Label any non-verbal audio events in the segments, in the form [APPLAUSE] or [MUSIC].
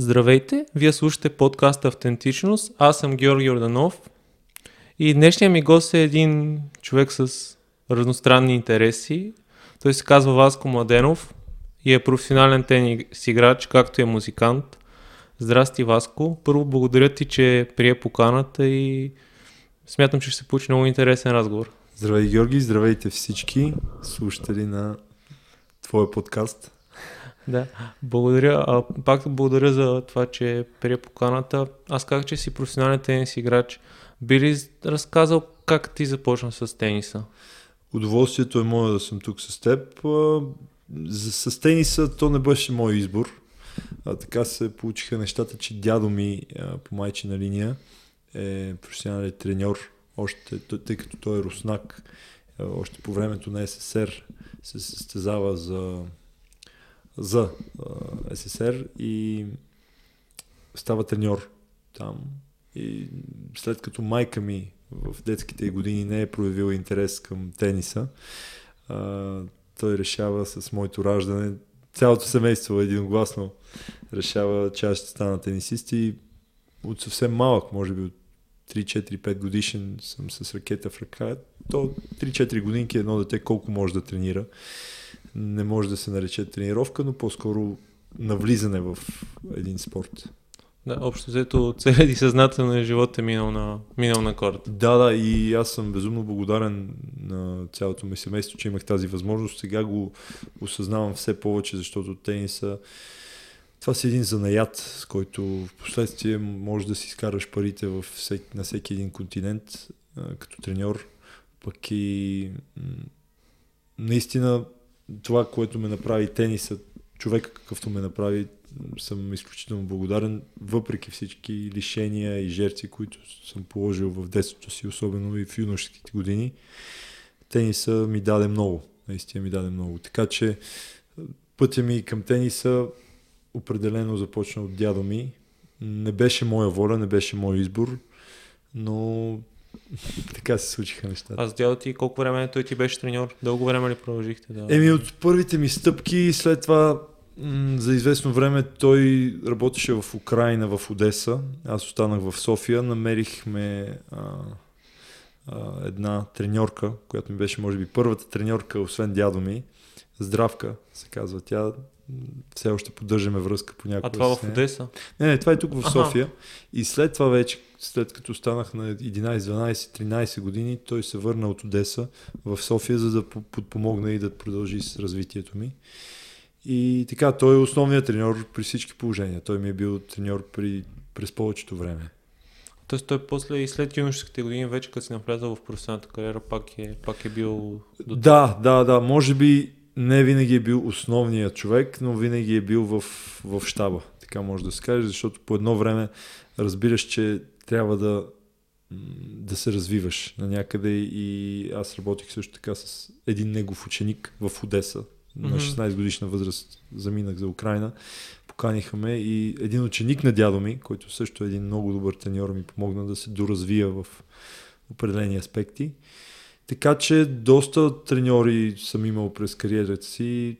Здравейте, вие слушате подкаст Автентичност. Аз съм Георги Йорданов и днешният ми гост е един човек с разностранни интереси. Той се казва Васко Младенов и е професионален тенис играч, както е музикант. Здрасти, Васко. Първо благодаря ти, че прие поканата и смятам, че ще се получи много интересен разговор. Здравей, Георги, здравейте всички слушатели на твоя подкаст. Да, благодаря. А, пак благодаря за това, че прие поканата. Аз казах, че си професионален тенис играч. Би ли разказал как ти започна с тениса? Удоволствието е мое да съм тук с теб. За, с тениса то не беше мой избор. А, така се получиха нещата, че дядо ми а, по майчина линия е професионален треньор, още, тъй като той е руснак, още по времето на СССР се състезава за за а, СССР и става треньор там. И след като майка ми в детските години не е проявила интерес към тениса, а, той решава с моето раждане, цялото семейство единогласно решава, че аз ще стана тенисист и от съвсем малък, може би от 3-4-5 годишен съм с ракета в ръка. То 3-4 годинки едно дете колко може да тренира не може да се нарече тренировка, но по-скоро навлизане в един спорт. Да, общо взето целият и съзнателен живот е минал на, минал на корт. Да, да, и аз съм безумно благодарен на цялото ми семейство, че имах тази възможност. Сега го осъзнавам все повече, защото тениса това си един занаят, с който в последствие може да си изкараш парите в всек, на всеки един континент като треньор. Пък и наистина това, което ме направи тениса, човека какъвто ме направи, съм изключително благодарен, въпреки всички лишения и жертви, които съм положил в детството си, особено и в юношеските години. Тениса ми даде много, наистина ми даде много. Така че пътя ми към тениса определено започна от дядо ми. Не беше моя воля, не беше мой избор, но [LAUGHS] така се случиха нещата. Аз дядо ти колко време той ти беше треньор? Дълго време ли продължихте? Да? Еми от първите ми стъпки, след това м- за известно време той работеше в Украина, в Одеса. Аз останах в София. Намерихме а, а, една треньорка, която ми беше може би първата треньорка, освен дядо ми. Здравка се казва тя все още поддържаме връзка по някакъв. А това в Одеса? Не, не, това е тук в София. Ага. И след това вече, след като станах на 11, 12, 13 години, той се върна от Одеса в София, за да подпомогне и да продължи с развитието ми. И така, той е основният треньор при всички положения. Той ми е бил треньор при, през повечето време. Тоест той после и след юношеските години, вече като си навлязал в професионалната кариера, пак е, пак е бил... До... Да, да, да. Може би не винаги е бил основният човек, но винаги е бил в, в щаба, така може да се каже, защото по едно време разбираш, че трябва да, да се развиваш на някъде и аз работих също така с един негов ученик в Одеса, на 16 годишна възраст заминах за Украина, поканиха ме и един ученик на дядо ми, който също е един много добър треньор, ми помогна да се доразвия в определени аспекти. Така че доста треньори съм имал през кариерата си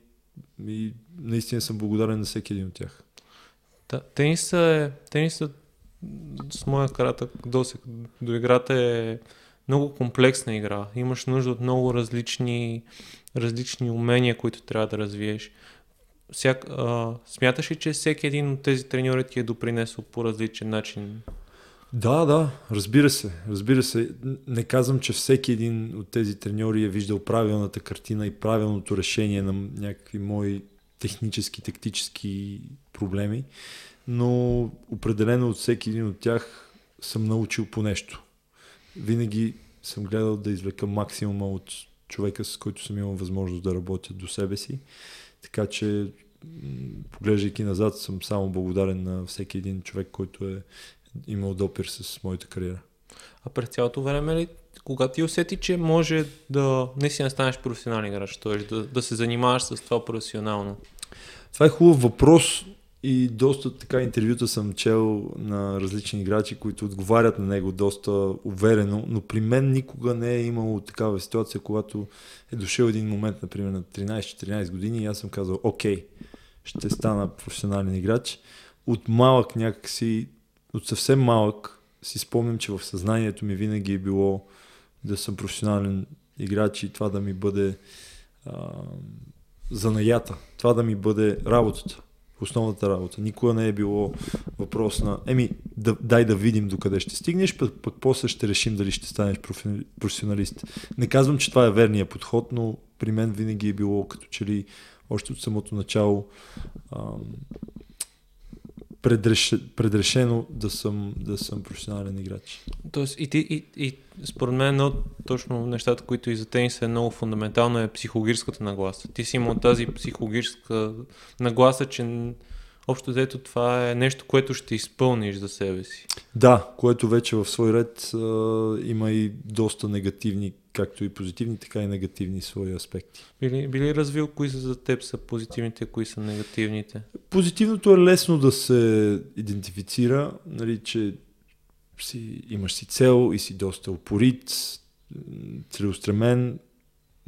и наистина съм благодарен на всеки един от тях. Да, тениса е, тениса с моя кратък досег до играта е много комплексна игра. Имаш нужда от много различни, различни умения, които трябва да развиеш. Всяк, а, смяташ ли, че всеки един от тези треньори ти е допринесъл по различен начин да, да, разбира се, разбира се. Не казвам, че всеки един от тези треньори е виждал правилната картина и правилното решение на някакви мои технически, тактически проблеми, но определено от всеки един от тях съм научил по нещо. Винаги съм гледал да извлека максимума от човека, с който съм имал възможност да работя до себе си. Така че, поглеждайки назад, съм само благодарен на всеки един човек, който е имал допир с моята кариера. А през цялото време ли, кога ти усети, че може да не си не станеш професионален играч, т.е. Да, да се занимаваш с това професионално? Това е хубав въпрос и доста така интервюта съм чел на различни играчи, които отговарят на него доста уверено, но при мен никога не е имало такава ситуация, когато е дошъл един момент, например на 13-14 години и аз съм казал, окей, ще стана професионален играч от малък някакси, от съвсем малък, си спомням, че в съзнанието ми винаги е било да съм професионален играч и това да ми бъде а, занаята, това да ми бъде работата, основната работа. Никога не е било въпрос на, еми, да, дай да видим докъде ще стигнеш, пък, пък после ще решим дали ще станеш професионалист. Не казвам, че това е верният подход, но при мен винаги е било като че ли още от самото начало ам, предреш, предрешено да съм, да съм професионален играч. Тоест, и, ти, и, и според мен едно точно нещата, които и за тенис е много фундаментално е психологическата нагласа. Ти си имал тази психологическа нагласа, че общо взето това е нещо, което ще изпълниш за себе си. Да, което вече в свой ред а, има и доста негативни, както и позитивни, така и негативни свои аспекти. Били, били развил кои за теб са позитивните, кои са негативните? Позитивното е лесно да се идентифицира, нали, че си, имаш си цел и си доста упорит, целеустремен,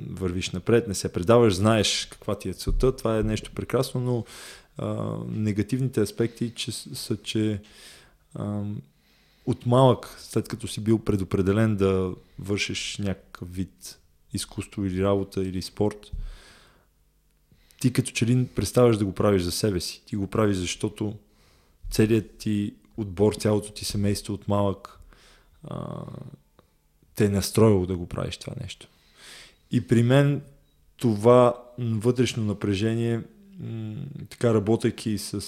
вървиш напред, не се предаваш, знаеш каква ти е целта, това е нещо прекрасно, но негативните аспекти че, са, че а, от малък, след като си бил предопределен да вършиш някакъв вид изкуство или работа или спорт, ти като че ли представяш да го правиш за себе си. Ти го правиш, защото целият ти отбор, цялото ти семейство от малък а, те е настроило да го правиш това нещо. И при мен това вътрешно напрежение така работейки с,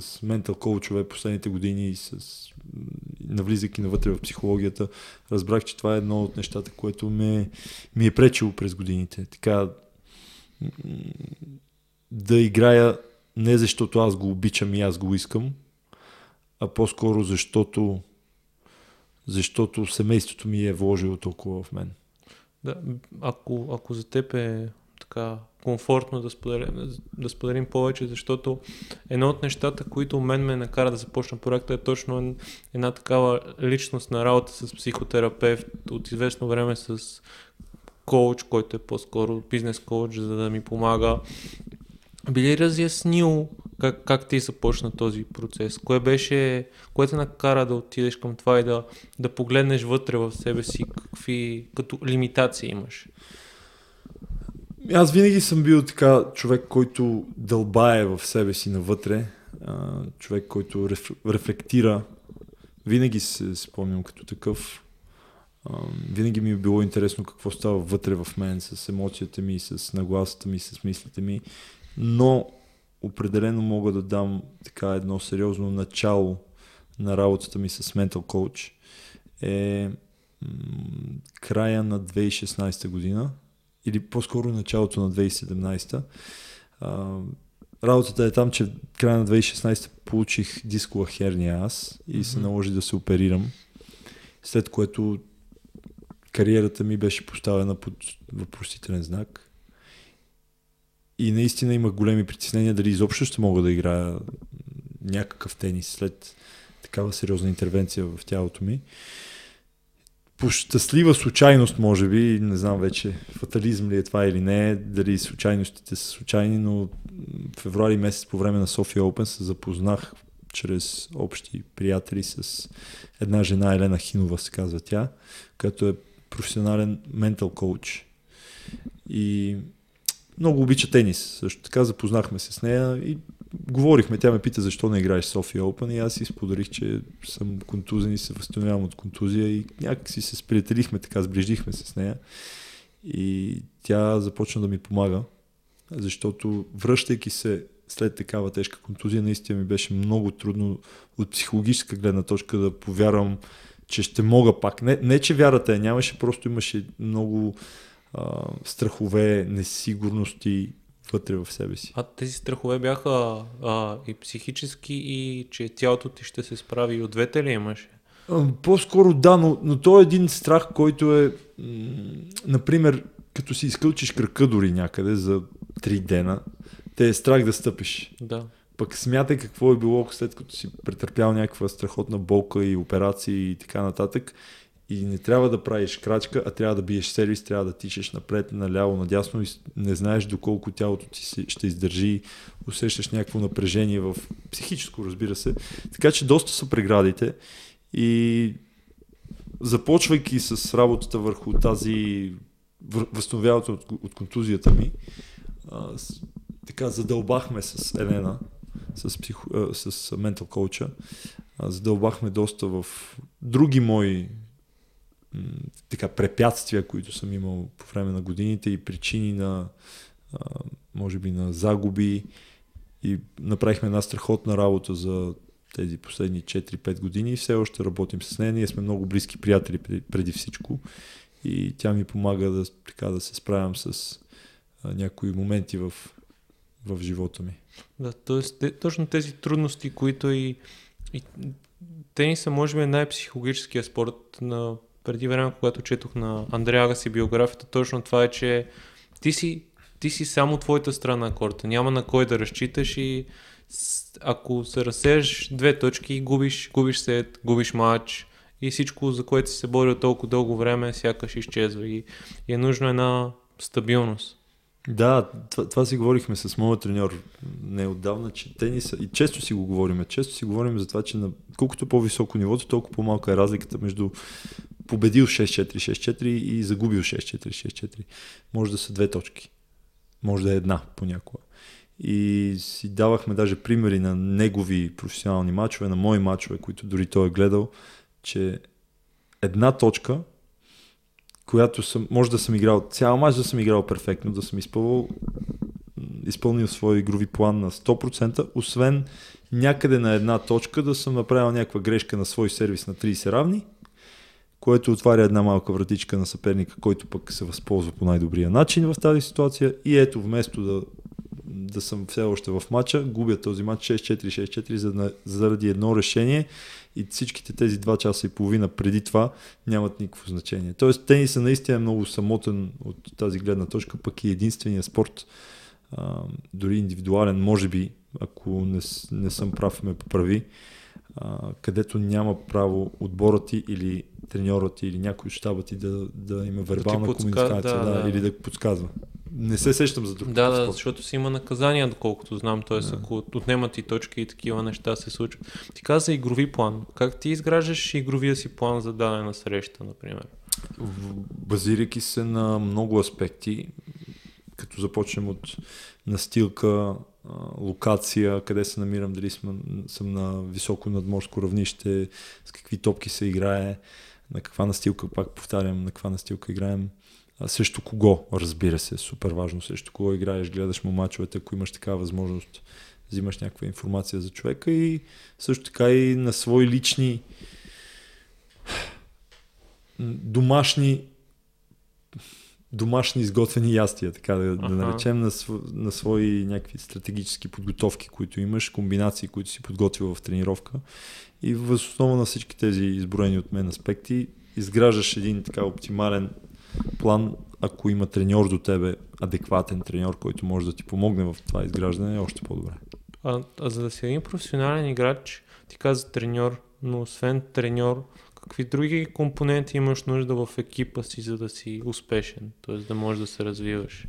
с ментал коучове последните години и с навлизайки навътре в психологията, разбрах, че това е едно от нещата, което ме, ми е пречило през годините. Така да играя не защото аз го обичам и аз го искам, а по-скоро защото защото семейството ми е вложило толкова в мен. Да, ако, ако за теб е така комфортно да споделим, да споделим повече, защото едно от нещата, които мен ме накара да започна проекта е точно една такава личност на работа с психотерапевт, от известно време с коуч, който е по-скоро бизнес коуч, за да ми помага. Би ли разяснил как, как ти започна този процес? Кое беше, кое те накара да отидеш към това и да, да погледнеш вътре в себе си, какви като лимитации имаш? Аз винаги съм бил така човек, който дълбае в себе си навътре, човек, който реф, рефлектира. Винаги се спомням като такъв. Винаги ми е било интересно какво става вътре в мен, с емоцията ми, с нагласата ми, с мислите ми, но определено мога да дам така едно сериозно начало на работата ми с Mental Coach е края на 2016 година, или по-скоро началото на 2017. А, работата е там, че в края на 2016 получих дискова херния аз и mm-hmm. се наложи да се оперирам, след което кариерата ми беше поставена под въпросителен знак. И наистина имах големи притеснения дали изобщо ще мога да играя някакъв тенис след такава сериозна интервенция в тялото ми по щастлива случайност, може би, не знам вече фатализм ли е това или не, дали случайностите са случайни, но в февруари месец по време на София Open се запознах чрез общи приятели с една жена, Елена Хинова се казва тя, която е професионален ментал коуч. И много обича тенис. Също така запознахме се с нея и говорихме, тя ме пита защо не играеш София Open и аз си споделих, че съм контузен и се възстановявам от контузия и някак си се сприятелихме, така сближихме се с нея и тя започна да ми помага, защото връщайки се след такава тежка контузия, наистина ми беше много трудно от психологическа гледна точка да повярвам, че ще мога пак. Не, не че вярата е нямаше, просто имаше много а, страхове, несигурности, вътре в себе си. А тези страхове бяха а, и психически, и че тялото ти ще се справи и от двете ли имаше? По-скоро да, но, но то е един страх, който е, например, като си изкълчиш кръка дори някъде за три дена, те е страх да стъпиш. Да. Пък смятай какво е било след като си претърпял някаква страхотна болка и операции и така нататък. И не трябва да правиш крачка, а трябва да биеш сервис, трябва да тичаш напред, наляво, надясно и не знаеш доколко тялото ти ще издържи, усещаш някакво напрежение в психическо, разбира се. Така че доста са преградите и започвайки с работата върху тази възстановяването от, от контузията ми, а, с, така задълбахме с Елена, с, психо, а, с ментал коуча, задълбахме доста в други мои така, препятствия, които съм имал по време на годините и причини на а, може би на загуби и направихме една страхотна работа за тези последни 4-5 години и все още работим с нея. Ние сме много близки приятели преди всичко и тя ми помага да, така, да се справям с а, някои моменти в, в живота ми. Да, т.е. точно тези трудности, които и, и тениса може би е най-психологическия спорт на преди време, когато четох на Андрея Агаси биографията, точно това е, че ти си, ти си само твоята страна на корта. Няма на кой да разчиташ и ако се разсееш две точки, губиш, губиш сет, губиш матч и всичко, за което си се борил толкова дълго време, сякаш изчезва и, и е нужно една стабилност. Да, това, това си говорихме с моят треньор не отдавна, че тениса, и често си го говорим, често си говорим за това, че на колкото по-високо нивото, толкова по-малка е разликата между победил 6-4, 6-4 и загубил 6-4, 6-4. Може да са две точки. Може да е една понякога. И си давахме даже примери на негови професионални матчове, на мои матчове, които дори той е гледал, че една точка, която съм, може да съм играл цял мач, да съм играл перфектно, да съм изпълнил, изпълнил свой игрови план на 100%, освен някъде на една точка да съм направил някаква грешка на свой сервис на 30 равни, което отваря една малка вратичка на съперника, който пък се възползва по най-добрия начин в тази ситуация и ето вместо да да съм все още в матча, губя този матч 6-4, 6-4 заради едно решение и всичките тези 2 часа и половина преди това нямат никакво значение. Тоест тениса наистина е много самотен от тази гледна точка, пък и единствения спорт, а, дори индивидуален, може би, ако не, не съм прав, ме поправи, а, където няма право отборът ти или треньорът ти или някой от щаба ти да, да има вербална да комуникация да, да, да, или да подсказва не се сещам за друг. Да, да, защото си има наказания, доколкото знам. Т.е. Да. ако отнемат и точки и такива неща се случват. Ти каза игрови план. Как ти изграждаш игровия си план за дадена среща, например? Базирайки се на много аспекти, като започнем от настилка, локация, къде се намирам, дали съм, съм на високо надморско равнище, с какви топки се играе, на каква настилка, пак повтарям, на каква настилка играем. А, срещу кого, разбира се, супер важно, срещу кого играеш, гледаш му мачовете, ако имаш такава възможност, взимаш някаква информация за човека и също така и на свои лични домашни домашни изготвени ястия, така да, да наречем, на, на свои някакви стратегически подготовки, които имаш, комбинации, които си подготвил в тренировка. И въз основа на всички тези изброени от мен аспекти, изграждаш един така оптимален план, ако има треньор до тебе, адекватен треньор, който може да ти помогне в това изграждане, е още по-добре. А, а за да си един професионален играч, ти каза треньор, но освен треньор, какви други компоненти имаш нужда в екипа си, за да си успешен, т.е. да можеш да се развиваш?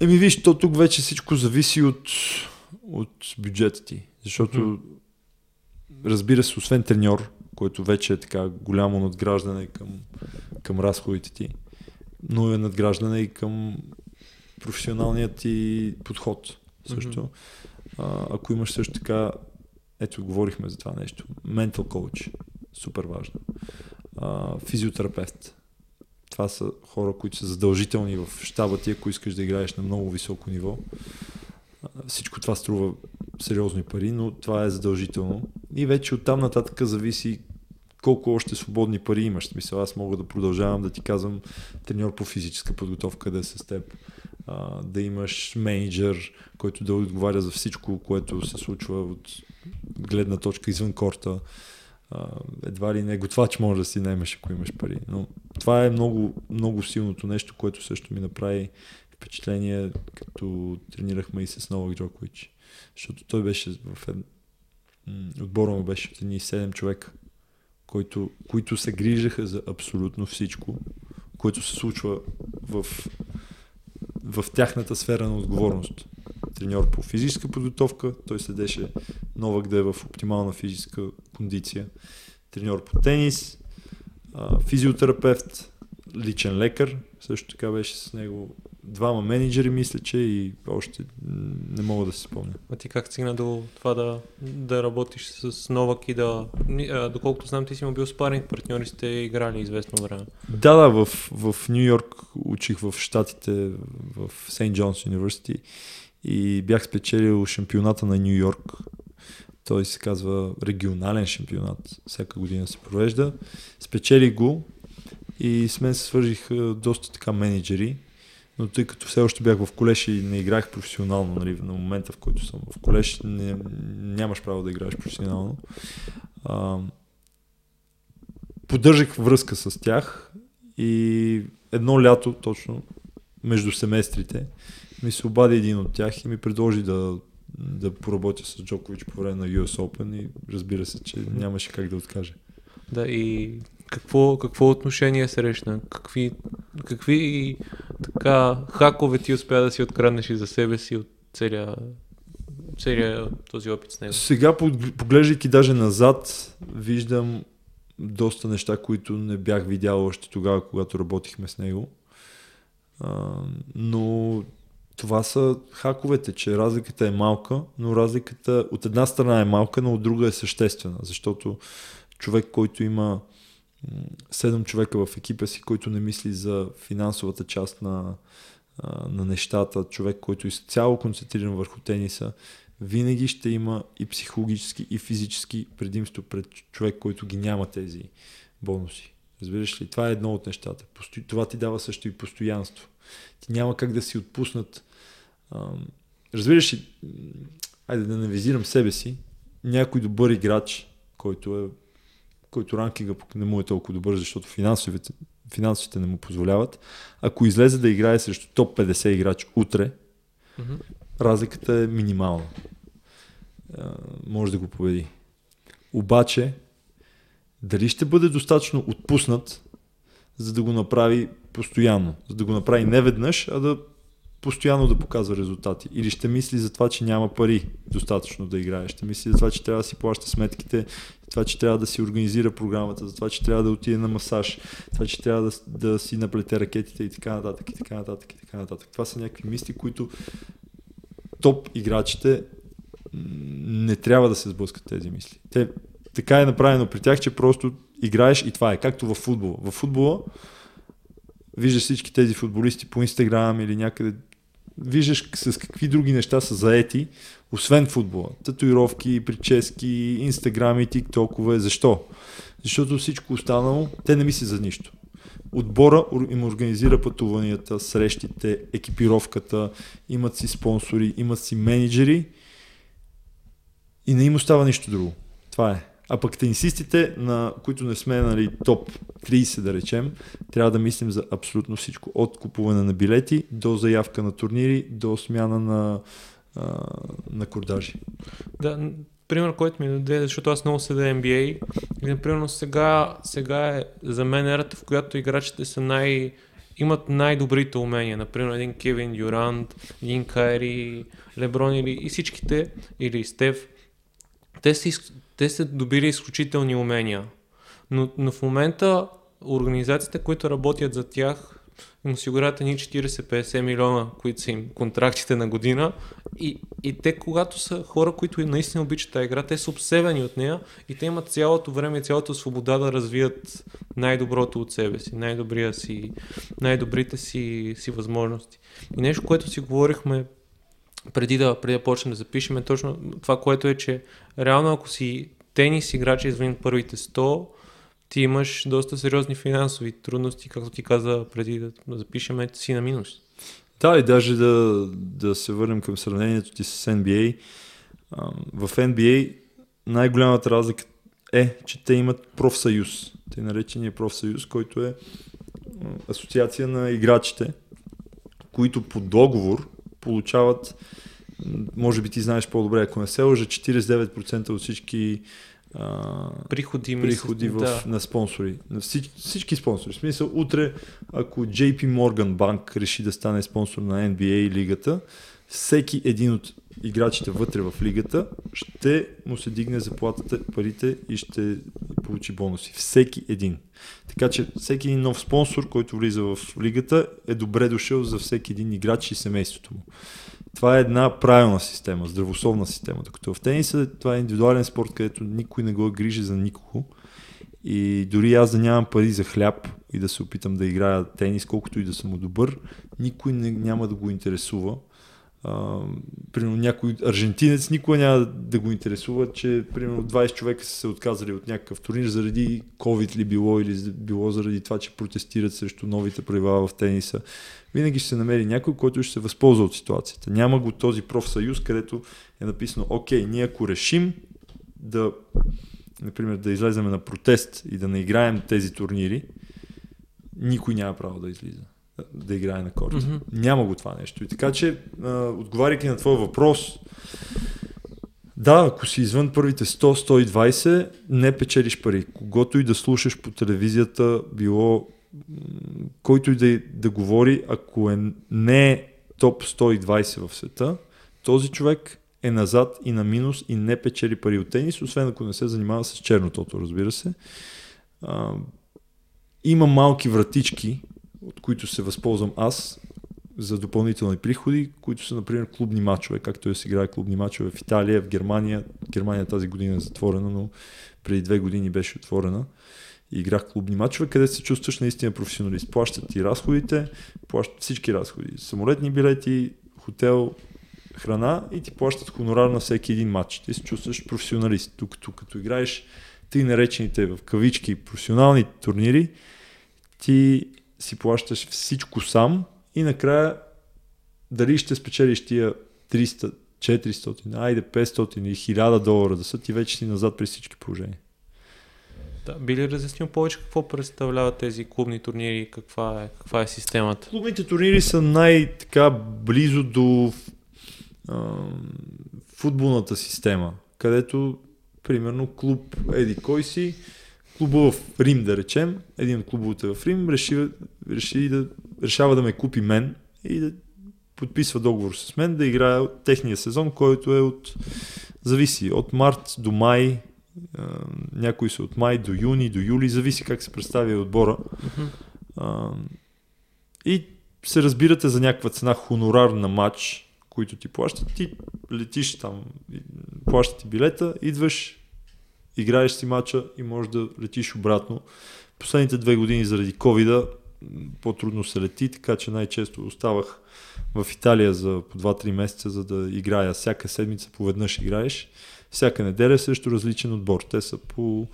Еми виж, то тук вече всичко зависи от, от бюджета ти, защото mm. разбира се, освен треньор, който вече е така голямо надграждане към, към разходите ти, но е надграждане и към професионалният ти подход също. Mm-hmm. А, ако имаш също така, ето говорихме за това нещо, mental coach, супер важно, а, физиотерапевт, това са хора, които са задължителни в щаба ти, ако искаш да играеш на много високо ниво. Всичко това струва сериозни пари, но това е задължително. И вече оттам нататък зависи колко още свободни пари имаш. Смисъл, аз мога да продължавам да ти казвам треньор по физическа подготовка да е с теб, а, да имаш менеджер, който да отговаря за всичко, което се случва от гледна точка извън корта. Едва ли не готвач може да си наймеш, ако имаш пари. Но това е много, много силното нещо, което също ми направи впечатление, като тренирахме и с Новак Джокович. Защото той беше в ед... отбора му беше от едни 7 човека който, които се грижаха за абсолютно всичко, което се случва в, в тяхната сфера на отговорност. Треньор по физическа подготовка, той седеше Новак да е в оптимална физическа кондиция. Треньор по тенис, физиотерапевт, личен лекар, също така беше с него двама менеджери, мисля, че и още не мога да се спомня. А ти как стигна до това да, да работиш с Новак и да... Доколкото знам, ти си му бил спаринг партньори, сте играли известно време. Да, да, в, в Нью Йорк учих в Штатите, в Сейнт Джонс Университи и бях спечелил шампионата на Нью Йорк. Той се казва регионален шампионат. Всяка година се провежда. Спечелих го и с мен се свържиха доста така менеджери, но тъй като все още бях в колеж и не играх професионално, нали, на момента в който съм в колеж, не, нямаш право да играеш професионално. А, поддържах връзка с тях и едно лято, точно между семестрите, ми се обади един от тях и ми предложи да, да поработя с Джокович по време на US Open и разбира се, че нямаше как да откаже. Да, и какво, какво отношение срещна? Какви, какви така хакове ти успя да си откраднеш и за себе си от целия, целия този опит с него? Сега, поглеждайки даже назад, виждам доста неща, които не бях видял още тогава, когато работихме с него. А, но това са хаковете, че разликата е малка, но разликата от една страна е малка, но от друга е съществена, защото човек, който има седем човека в екипа си, който не мисли за финансовата част на, на нещата, човек, който е цяло концентриран върху тениса, винаги ще има и психологически, и физически предимство пред човек, който ги няма тези бонуси. Разбираш ли? Това е едно от нещата. Това ти дава също и постоянство. Ти няма как да си отпуснат. Разбираш ли? Айде да не визирам себе си. Някой добър играч, който е който ранкинга не му е толкова добър, защото финансовите, финансовите не му позволяват. Ако излезе да играе срещу топ 50 играч утре, mm-hmm. разликата е минимална. А, може да го победи. Обаче, дали ще бъде достатъчно отпуснат, за да го направи постоянно, за да го направи не веднъж, а да постоянно да показва резултати. Или ще мисли за това, че няма пари достатъчно да играе. Ще мисли за това, че трябва да си плаща сметките, за това, че трябва да си организира програмата, за това, че трябва да отиде на масаж, за това, че трябва да, да си наплете ракетите и така нататък, и така нататък, и така нататък. Това са някакви мисли, които топ играчите не трябва да се сблъскат тези мисли. Те, така е направено при тях, че просто играеш и това е. Както в футбола. В футбола виждаш всички тези футболисти по Инстаграм или някъде виждаш с какви други неща са заети, освен футбола. Татуировки, прически, инстаграми, тиктокове. Защо? Защото всичко останало, те не мислят за нищо. Отбора им организира пътуванията, срещите, екипировката, имат си спонсори, имат си менеджери и не им остава нищо друго. Това е. А пък тенисистите, на които не сме нали, топ 30 да речем, трябва да мислим за абсолютно всичко. От купуване на билети до заявка на турнири, до смяна на, а, на кордажи. Да, пример, който ми даде, защото аз много следя NBA, примерно сега, сега е за мен ерата, в която играчите са най- имат най-добрите умения. Например, един Кевин Дюрант, един Кайри, Леброн или и всичките, или Стеф. Те са, те са добили изключителни умения. Но, но в момента организациите, които работят за тях, им осигуряват едни 40-50 милиона, които са им контрактите на година. И, и те, когато са хора, които наистина обичат тази игра, те са обсебени от нея и те имат цялото време и цялата свобода да развият най-доброто от себе си, най-добрия си, най-добрите си, си възможности. И нещо, което си говорихме преди да, преди да почнем да запишем, е точно това, което е, че реално ако си тенис играч извън първите 100, ти имаш доста сериозни финансови трудности, както ти каза преди да, запишем, ето си на минус. Да, и даже да, да се върнем към сравнението ти с NBA. В NBA най-голямата разлика е, че те имат профсъюз. Те наречения профсъюз, който е асоциация на играчите, които по договор получават, може би ти знаеш по-добре, ако не се лъжа, 49% от всички а, Приходи, приходи в, да. на спонсори. На всич, всички спонсори. В смисъл, утре, ако JP Morgan Bank реши да стане спонсор на NBA лигата, всеки един от играчите вътре в лигата ще му се дигне заплатата, парите и ще получи бонуси. Всеки един. Така че всеки един нов спонсор, който влиза в лигата, е добре дошъл за всеки един играч и семейството му. Това е една правилна система, здравословна система. Докато в тениса това е индивидуален спорт, където никой не го грижи за никого. И дори аз да нямам пари за хляб и да се опитам да играя тенис, колкото и да съм добър, никой не, няма да го интересува. А, примерно някой аржентинец никога няма да го интересува, че примерно 20 човека са се отказали от някакъв турнир заради COVID ли било или било заради това, че протестират срещу новите правила в тениса. Винаги ще се намери някой, който ще се възползва от ситуацията. Няма го този профсъюз, където е написано, окей, ние ако решим да, например, да излеземе на протест и да не играем тези турнири, никой няма право да излиза да играе на корта. Mm-hmm. Няма го това нещо. И така че, а, отговаряйки на твой въпрос, да, ако си извън първите 100-120, не печелиш пари. Когато и да слушаш по телевизията, било който и да, да говори, ако е не е топ 120 в света, този човек е назад и на минус и не печели пари от тенис, освен ако не се занимава с чернотото, разбира се. А, има малки вратички, от които се възползвам аз за допълнителни приходи, които са, например, клубни матчове, както да се играе клубни матчове в Италия, в Германия. Германия тази година е затворена, но преди две години беше отворена. И играх клубни матчове, къде се чувстваш наистина професионалист. Плащат ти разходите, плащат всички разходи. Самолетни билети, хотел, храна и ти плащат хонорар на всеки един матч. Ти се чувстваш професионалист. Тук, тук като играеш ти наречените в кавички професионални турнири, ти си плащаш всичко сам и накрая дали ще спечелиш тия 300, 400, айде 500 или 1000 долара да са, ти вече си назад при всички положения. Да, би ли разяснил повече какво представляват тези клубни турнири и каква е, каква е системата? Клубните турнири са най-така близо до а, футболната система, където примерно клуб Еди кой си клуба в Рим, да речем, един от клубовете в Рим реши, реши да, решава да ме купи мен и да подписва договор с мен да играе техния сезон, който е от зависи от март до май, някои са от май до юни, до юли, зависи как се представя отбора. Uh-huh. и се разбирате за някаква цена хонорар на матч, които ти плащат, ти летиш там, плащат ти билета, идваш, играеш си матча и можеш да летиш обратно. Последните две години заради covid по-трудно се лети, така че най-често оставах в Италия за по 2-3 месеца, за да играя всяка седмица, поведнъж играеш. Всяка неделя срещу различен отбор. Те са по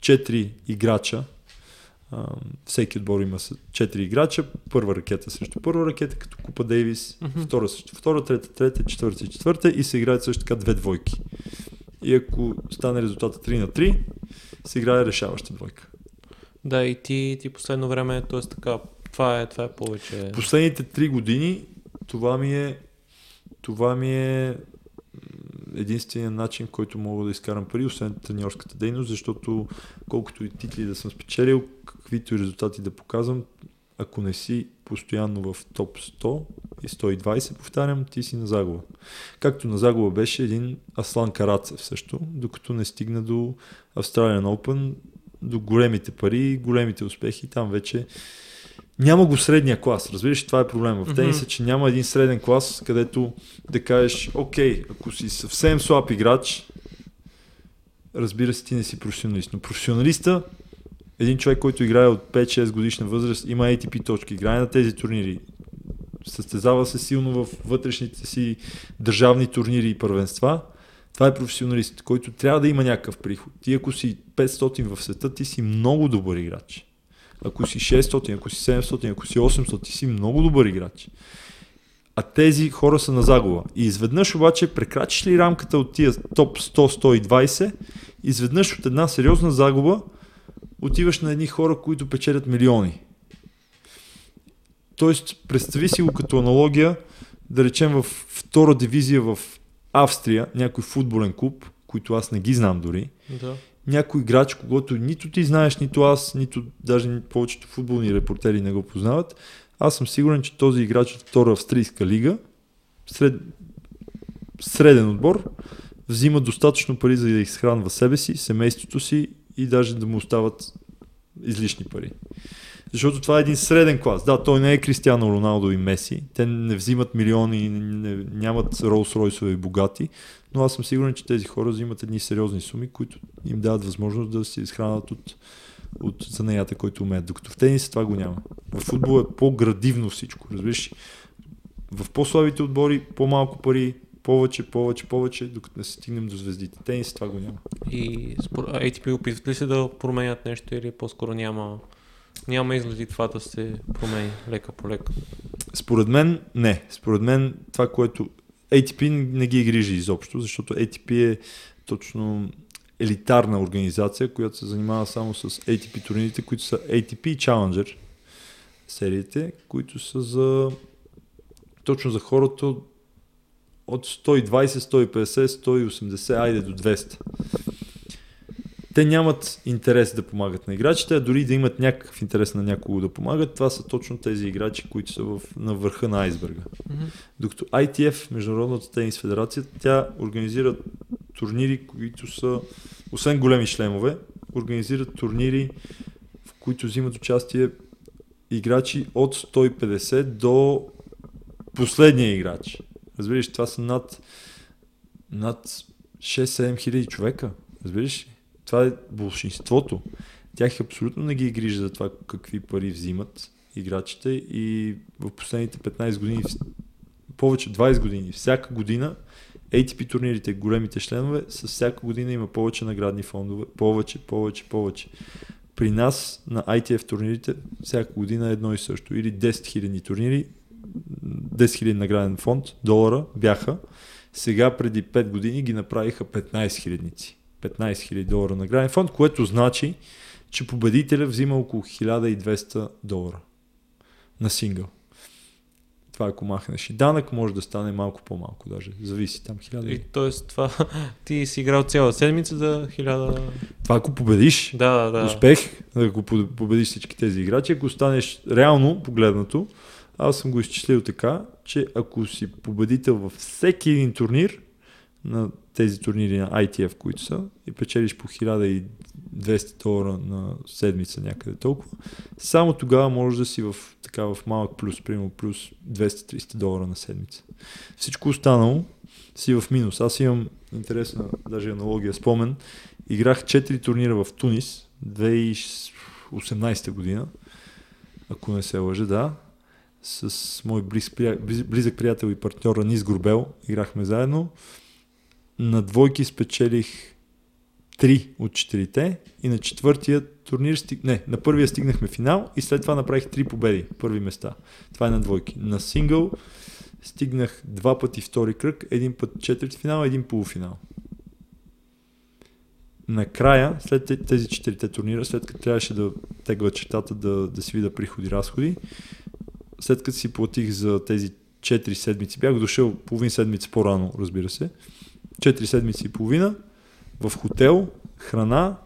4 играча. всеки отбор има 4 играча. Първа ракета срещу първа ракета, като Купа Дейвис. Mm-hmm. Втора срещу втора, трета, трета, четвърта и четвърта. И се играят също така две двойки. И ако стане резултата 3 на 3, се играе решаваща двойка. Да, и ти, ти последно време, т.е. така, това е, това е повече. Последните 3 години това ми е това ми е единственият начин, който мога да изкарам пари, освен треньорската дейност, защото колкото и титли да съм спечелил, каквито и резултати да показвам, ако не си постоянно в топ 100 и 120, повтарям, ти си на загуба. Както на загуба беше един Аслан Карацев също, докато не стигна до Australian Open, до големите пари, големите успехи, там вече няма го средния клас. Разбираш, това е проблем в тениса, mm-hmm. че няма един среден клас, където да кажеш, окей, ако си съвсем слаб играч, разбира се, ти не си професионалист. Но професионалиста един човек, който играе от 5-6 годишна възраст, има ATP точки, играе на тези турнири, състезава се силно в вътрешните си държавни турнири и първенства, това е професионалист, който трябва да има някакъв приход. Ти ако си 500 в света, ти си много добър играч. Ако си 600, ако си 700, ако си 800, ти си много добър играч. А тези хора са на загуба. И изведнъж обаче прекрачиш ли рамката от тия топ 100-120, изведнъж от една сериозна загуба отиваш на едни хора, които печелят милиони. Тоест, представи си го като аналогия, да речем в втора дивизия в Австрия, някой футболен клуб, които аз не ги знам дори, да. Някой играч, когато нито ти знаеш, нито аз, нито даже повечето футболни репортери не го познават, аз съм сигурен, че този играч от втора австрийска лига, сред, среден отбор, взима достатъчно пари за да изхранва себе си, семейството си и даже да му остават излишни пари. Защото това е един среден клас. Да, той не е Кристиано Роналдо и Меси. Те не взимат милиони, не, нямат Ролс Ройсове и богати, но аз съм сигурен, че тези хора взимат едни сериозни суми, които им дават възможност да се изхранат от, от занаята, който умеят. Докато в тенис това го няма. В футбол е по-градивно всичко, разбираш. В по-слабите отбори по-малко пари, повече, повече, повече, докато не стигнем до звездите. Тенис това го няма. И ATP опитват ли се да променят нещо или по-скоро няма, няма изгледи това да се промени лека по лека? Според мен не. Според мен това, което ATP не ги грижи изобщо, защото ATP е точно елитарна организация, която се занимава само с ATP турнирите, които са ATP и Challenger сериите, които са за точно за хората от 120, 150, 180, айде до 200. Те нямат интерес да помагат на играчите, а дори да имат някакъв интерес на някого да помагат, това са точно тези играчи, които са в, на върха на айсберга. Mm-hmm. Докато ITF, Международната тенис федерация, тя организира турнири, които са, освен големи шлемове, организират турнири, в които взимат участие играчи от 150 до последния играч. Разбираш, това са над, над 6-7 хиляди човека. Разбираш? Това е большинството. Тях абсолютно не ги грижа за това какви пари взимат играчите и в последните 15 години, повече 20 години, всяка година ATP турнирите, големите членове, с всяка година има повече наградни фондове, повече, повече, повече. При нас на ITF турнирите всяка година е едно и също. Или 10 000 турнири, 10 000 награден фонд, долара бяха. Сега преди 5 години ги направиха 15 хилядници. 15 000 долара награден фонд, което значи, че победителя взима около 1200 долара на сингъл. Това ако махнеш и данък, може да стане малко по-малко даже. Зависи там 1000. И т.е. това [LAUGHS] ти си играл цяла седмица за 1000... Това ако победиш, да, да. успех, ако победиш всички тези играчи, ако станеш реално погледнато, аз съм го изчислил така, че ако си победител във всеки един турнир, на тези турнири на ITF, които са, и печелиш по 1200 долара на седмица някъде толкова, само тогава можеш да си в, така, в малък плюс, примерно плюс 200-300 долара на седмица. Всичко останало си в минус. Аз имам интересна даже аналогия, спомен. Играх 4 турнира в Тунис 2018 година, ако не се лъжа, да с мой близ, близък приятел и партньор Анис Горбел. Играхме заедно. На двойки спечелих три от четирите и на четвъртия турнир, стиг... не, на първия стигнахме финал и след това направих три победи, първи места. Това е на двойки. На сингъл стигнах два пъти втори кръг, един път четвърти финал, един полуфинал. Накрая, след тези четирите турнира, след като трябваше да тегла чертата да, да си видя приходи-разходи, след като си платих за тези 4 седмици, бях дошъл половин седмица по-рано, разбира се, 4 седмици и половина, в хотел, храна,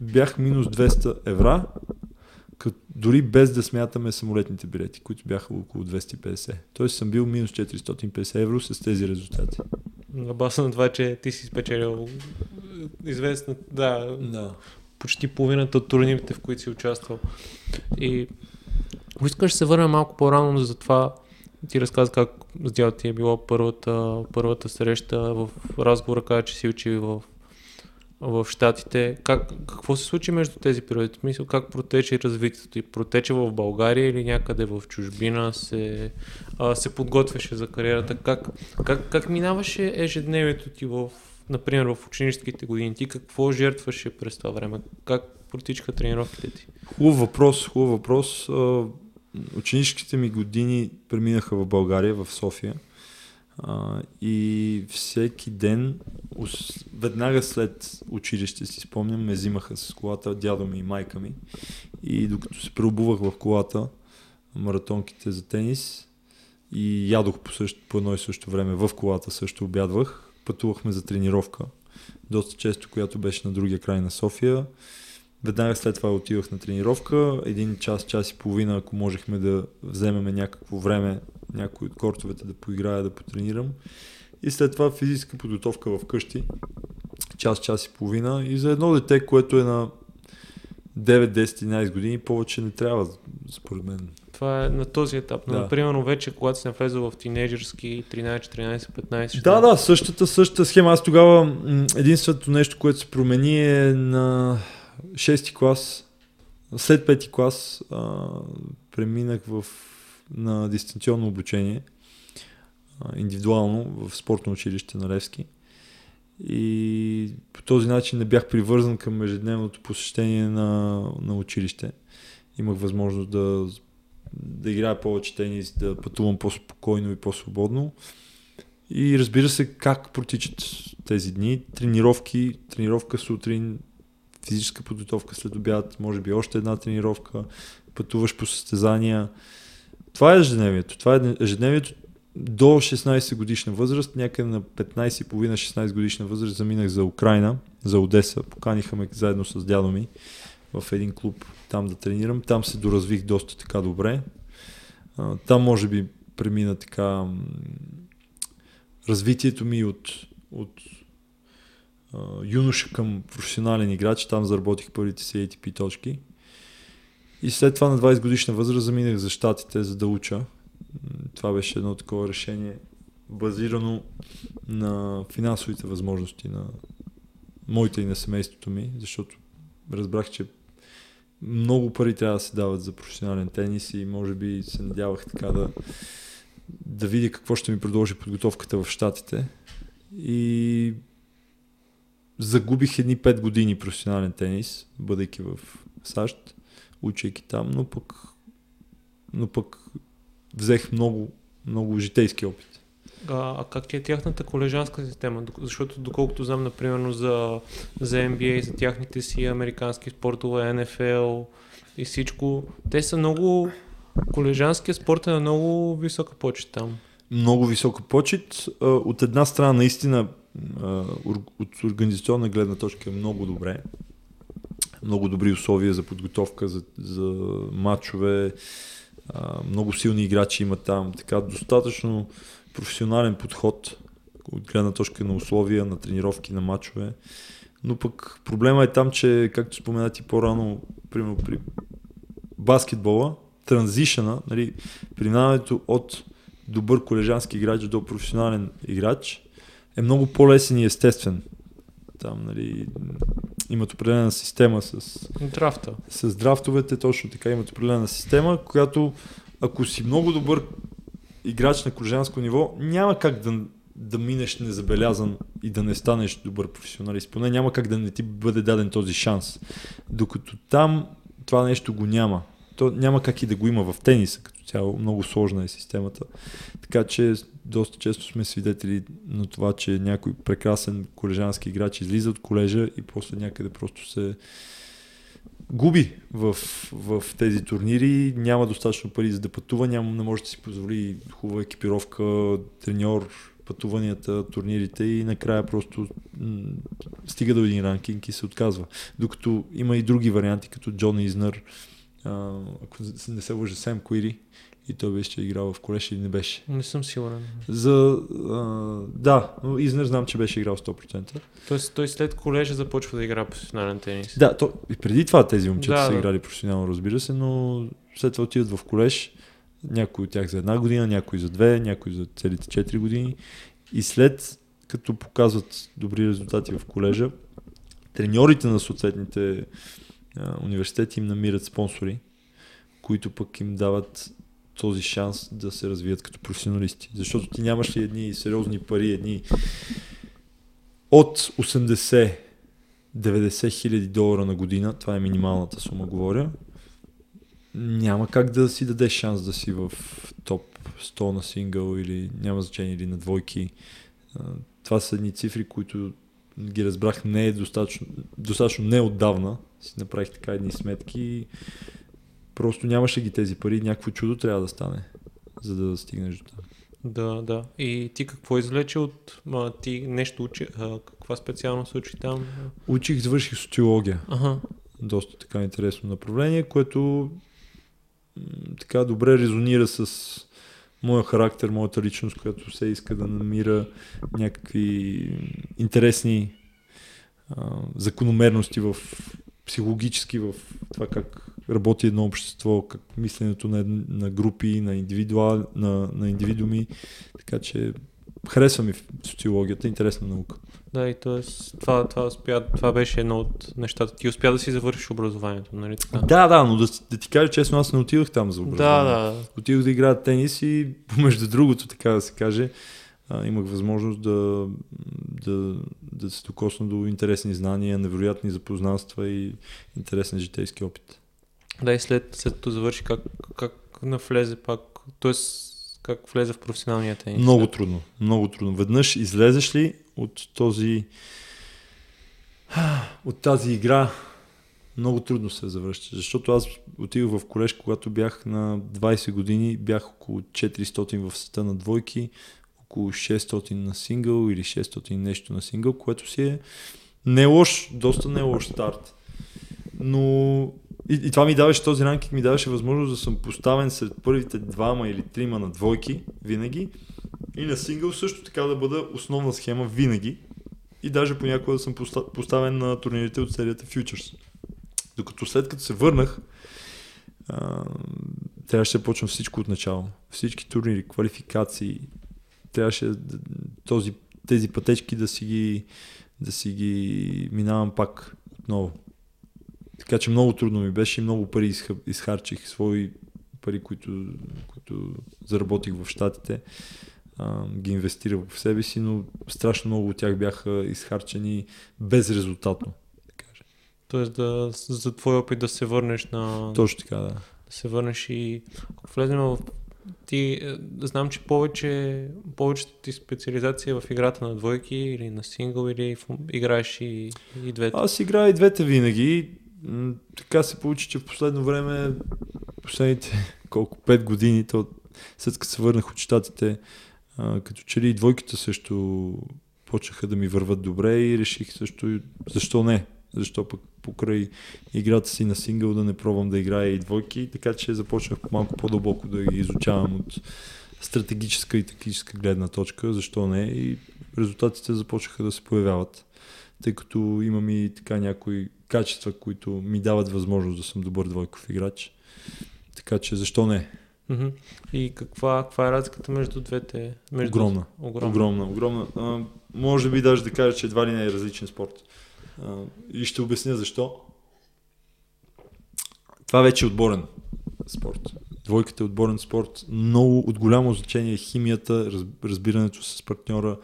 бях минус 200 евра, като дори без да смятаме самолетните билети, които бяха около 250. Тоест съм бил минус 450 евро с тези резултати. На баса на това, че ти си спечелил известно, да, да. почти половината от турнирите, в които си участвал. И ако искаш се върнем малко по-рано за това, ти разказа как с дядо ти е било първата, първата среща в разговора, каза, че си учи в, в Штатите. Как, какво се случи между тези периоди? Мисля, как протече развитието ти? Протече в България или някъде в чужбина се, а, се подготвяше за кариерата? Как, как, как минаваше ежедневието ти в, например, в ученическите години? Ти какво жертваше през това време? Как протичаха тренировките ти? Хубав въпрос, хубав въпрос ученическите ми години преминаха в България, в София. А, и всеки ден, веднага след училище си спомням, ме взимаха с колата дядо ми и майка ми. И докато се преобувах в колата, маратонките за тенис и ядох по, също, по едно и също време в колата също обядвах. Пътувахме за тренировка. доста често, която беше на другия край на София. Веднага след това отивах на тренировка. Един час, час и половина, ако можехме да вземем някакво време, някой от кортовете да поиграя, да потренирам. И след това физическа подготовка в къщи. Час, час и половина. И за едно дете, което е на 9, 10, 11 години, повече не трябва, според мен. Това е на този етап. Но, Да. например, вече когато си навлезъл в тинейджърски 13, 14, 15, ще- Да, да, същата, същата схема. Аз тогава единственото нещо, което се промени е на 6 клас, след 5 клас а, преминах в, на дистанционно обучение, а, индивидуално в спортно училище на Левски. И по този начин не бях привързан към ежедневното посещение на, на училище. Имах възможност да, да играя повече тенис, да пътувам по-спокойно и по-свободно. И разбира се как протичат тези дни. Тренировки, тренировка сутрин, физическа подготовка след обяд, може би още една тренировка, пътуваш по състезания. Това е ежедневието. Това е ежедневието до 16 годишна възраст, някъде на 15,5-16 годишна възраст заминах за Украина, за Одеса. Поканиха ме заедно с дядо ми в един клуб там да тренирам. Там се доразвих доста така добре. Там може би премина така развитието ми от, от юноша към професионален играч. Там заработих първите си ATP точки. И след това на 20 годишна възраст заминах за щатите, за да уча. Това беше едно такова решение, базирано на финансовите възможности на моите и на семейството ми, защото разбрах, че много пари трябва да се дават за професионален тенис и може би се надявах така да, да видя какво ще ми продължи подготовката в Штатите. И загубих едни 5 години професионален тенис, бъдейки в САЩ, учейки там, но пък, но пък взех много, много житейски опит. А, а как е тяхната колежанска система? Защото доколкото знам, например, за, за NBA, за тяхните си американски спортове, NFL и всичко, те са много... Колежанския спорт е на много висока почет там. много висока почет. От една страна наистина от организационна гледна точка е много добре. Много добри условия за подготовка, за, за матчове. Много силни играчи има там. Така достатъчно професионален подход от гледна точка на условия, на тренировки, на матчове. Но пък проблема е там, че, както спомена ти по-рано, примерно при баскетбола, транзишъна, нали, преминаването от добър колежански играч до професионален играч е много по-лесен и естествен. Там, нали, имат определена система с, Драфта. с драфтовете, точно така имат определена система, която ако си много добър играч на колежанско ниво, няма как да, да минеш незабелязан и да не станеш добър професионалист. Поне няма как да не ти бъде даден този шанс. Докато там това нещо го няма. То няма как и да го има в тениса като цяло. Много сложна е системата. Така че доста често сме свидетели на това, че някой прекрасен колежански играч излиза от колежа и после някъде просто се губи в, в тези турнири, няма достатъчно пари за да пътува, няма, не може да си позволи хубава екипировка, треньор, пътуванията, турнирите и накрая просто стига до един ранкинг и се отказва. Докато има и други варианти, като Джон Изнър, а, ако не се лъжа, Сем Куири, и той беше играл в колеж или не беше. Не съм сигурен. За, а, да, но Изнър знам, че беше играл 100%. Тоест той след колежа започва да игра професионален тенис. Да, то, и преди това тези момчета Да, са да. играли професионално, разбира се, но след това отиват в колеж, някои от тях за една година, някои за две, някои за целите 4 години. И след като показват добри резултати в колежа, треньорите на съответните а, университети им намират спонсори, които пък им дават този шанс да се развият като професионалисти. Защото ти нямаш ли едни сериозни пари, едни от 80 90 хиляди долара на година, това е минималната сума, говоря, няма как да си дадеш шанс да си в топ 100 на сингъл или няма значение или на двойки. Това са едни цифри, които ги разбрах не е достатъчно, достатъчно не отдавна. Си направих така едни сметки и просто нямаше ги тези пари. Някакво чудо трябва да стане, за да стигнеш до там. Да, да. И ти какво извлече от... А, ти нещо учи... А, каква специалност учи там? Учих, завърших социология. Ага. Доста така интересно направление, което така добре резонира с моя характер, моята личност, която се иска да намира някакви интересни а, закономерности в психологически в това как работи едно общество, как мисленето на, на групи, на, индивидуал, на, на индивидуми. Така че харесва ми социологията, интересна наука. Да, и т.е. Това, това, успя, това беше едно от нещата. Ти успя да си завършиш образованието, нали така? Да, да, но да, да ти кажа честно, аз не отидох там за да, образование. да. Отидох да играя тенис и [LAUGHS] между другото, така да се каже, а, имах възможност да, да, да се докосна до интересни знания, невероятни запознанства и интересен житейски опит. Да, и след, след като завърши, как, как навлезе пак, т.е. как влезе в професионалния тенис? Много трудно, много трудно. Веднъж излезеш ли от този от тази игра, много трудно се завръща. Защото аз отидох в колеж, когато бях на 20 години, бях около 400 в света на двойки, около 600 на сингъл или 600 нещо на сингъл, което си е не лош, доста не лош старт. Но и, и това ми даваше, този ранкинг ми даваше възможност да съм поставен сред първите двама или трима на двойки винаги и на сингъл също така да бъда основна схема винаги и даже понякога да съм поста- поставен на турнирите от серията Futures. Докато след като се върнах, а, трябваше да почвам всичко от начало. Всички турнири, квалификации, трябваше този, тези пътечки да си ги, да си ги минавам пак отново. Така че много трудно ми беше и много пари изха- изхарчих, свои пари, които, които заработих в Штатите, а, ги инвестирах в себе си, но страшно много от тях бяха изхарчени безрезултатно. да. Тоест да, за твой опит да се върнеш на... Точно така, да. да се върнеш и ако влезем в ти, е, знам, че повече, повечето ти специализация е в играта на двойки или на сингъл или в, играеш и, и двете. Аз играя и двете винаги. Така се получи, че в последно време, последните [LAUGHS] колко, 5 години, то, след като се върнах от щатите, като че ли и двойките също почнаха да ми върват добре и реших също, защо не? Защо пък покрай играта си на сингъл да не пробвам да играя и двойки, така че започнах малко по-дълбоко да ги изучавам от стратегическа и тактическа гледна точка, защо не, и резултатите започнаха да се появяват, тъй като имам и така някои качества, които ми дават възможност да съм добър двойков играч. Така че защо не? Мгм. И каква, каква е разликата между двете? Между... Огромна. Огромна. Огромна, огромна. А, може би даже да кажа, че едва ли не е различен спорт. А, и ще обясня защо. Това вече е отборен спорт. Двойката е отборен спорт. Много от голямо значение е химията, раз, разбирането с партньора.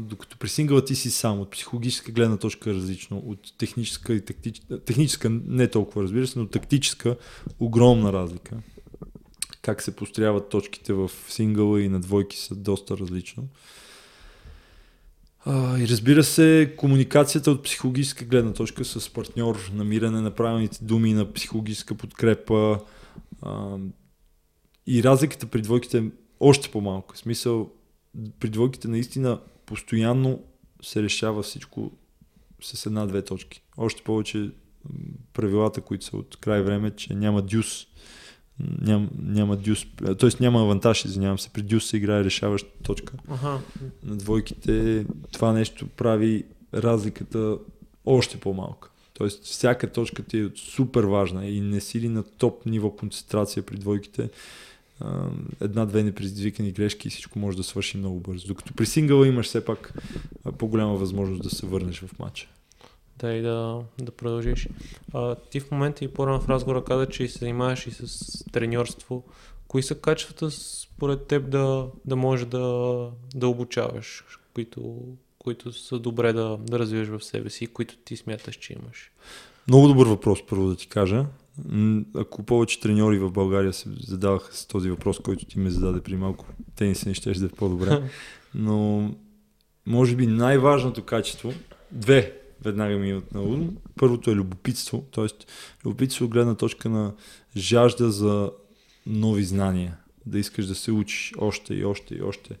Докато при сингъла ти си сам, от психологическа гледна точка е различно, от техническа и тактическа, техническа не толкова разбира се, но тактическа огромна разлика. Как се построяват точките в сингъла и на двойки са доста различно. И разбира се, комуникацията от психологическа гледна точка с партньор, намиране на правилните думи на психологическа подкрепа и разликата при двойките е още по-малка. В смисъл, при двойките наистина постоянно се решава всичко с една-две точки. Още повече правилата, които са от край време, че няма дюс. Ням, няма дюс, т.е. няма авантаж, извинявам се. При дюс се играе решаваща точка Аха. на двойките това нещо прави разликата още по-малка. Тоест всяка точка ти е супер важна и не си ли на топ ниво концентрация при двойките, една-две непредизвикани грешки и всичко може да свърши много бързо. Докато при сингъла имаш все пак по-голяма възможност да се върнеш в матча. Да, и да, да продължиш. А, ти в момента и по-рано в разговора каза, че се занимаваш и с треньорство. Кои са качествата според теб да, да можеш да, да обучаваш, които, които са добре да, да развиеш в себе си и които ти смяташ, че имаш? Много добър въпрос, първо да ти кажа. Ако повече треньори в България се задаваха с този въпрос, който ти ме зададе при малко, тениса не ще да е по-добре. Но може би най-важното качество, две веднага ми имат на ум. Първото е любопитство, т.е. любопитство от гледна точка на жажда за нови знания, да искаш да се учиш още и още и още.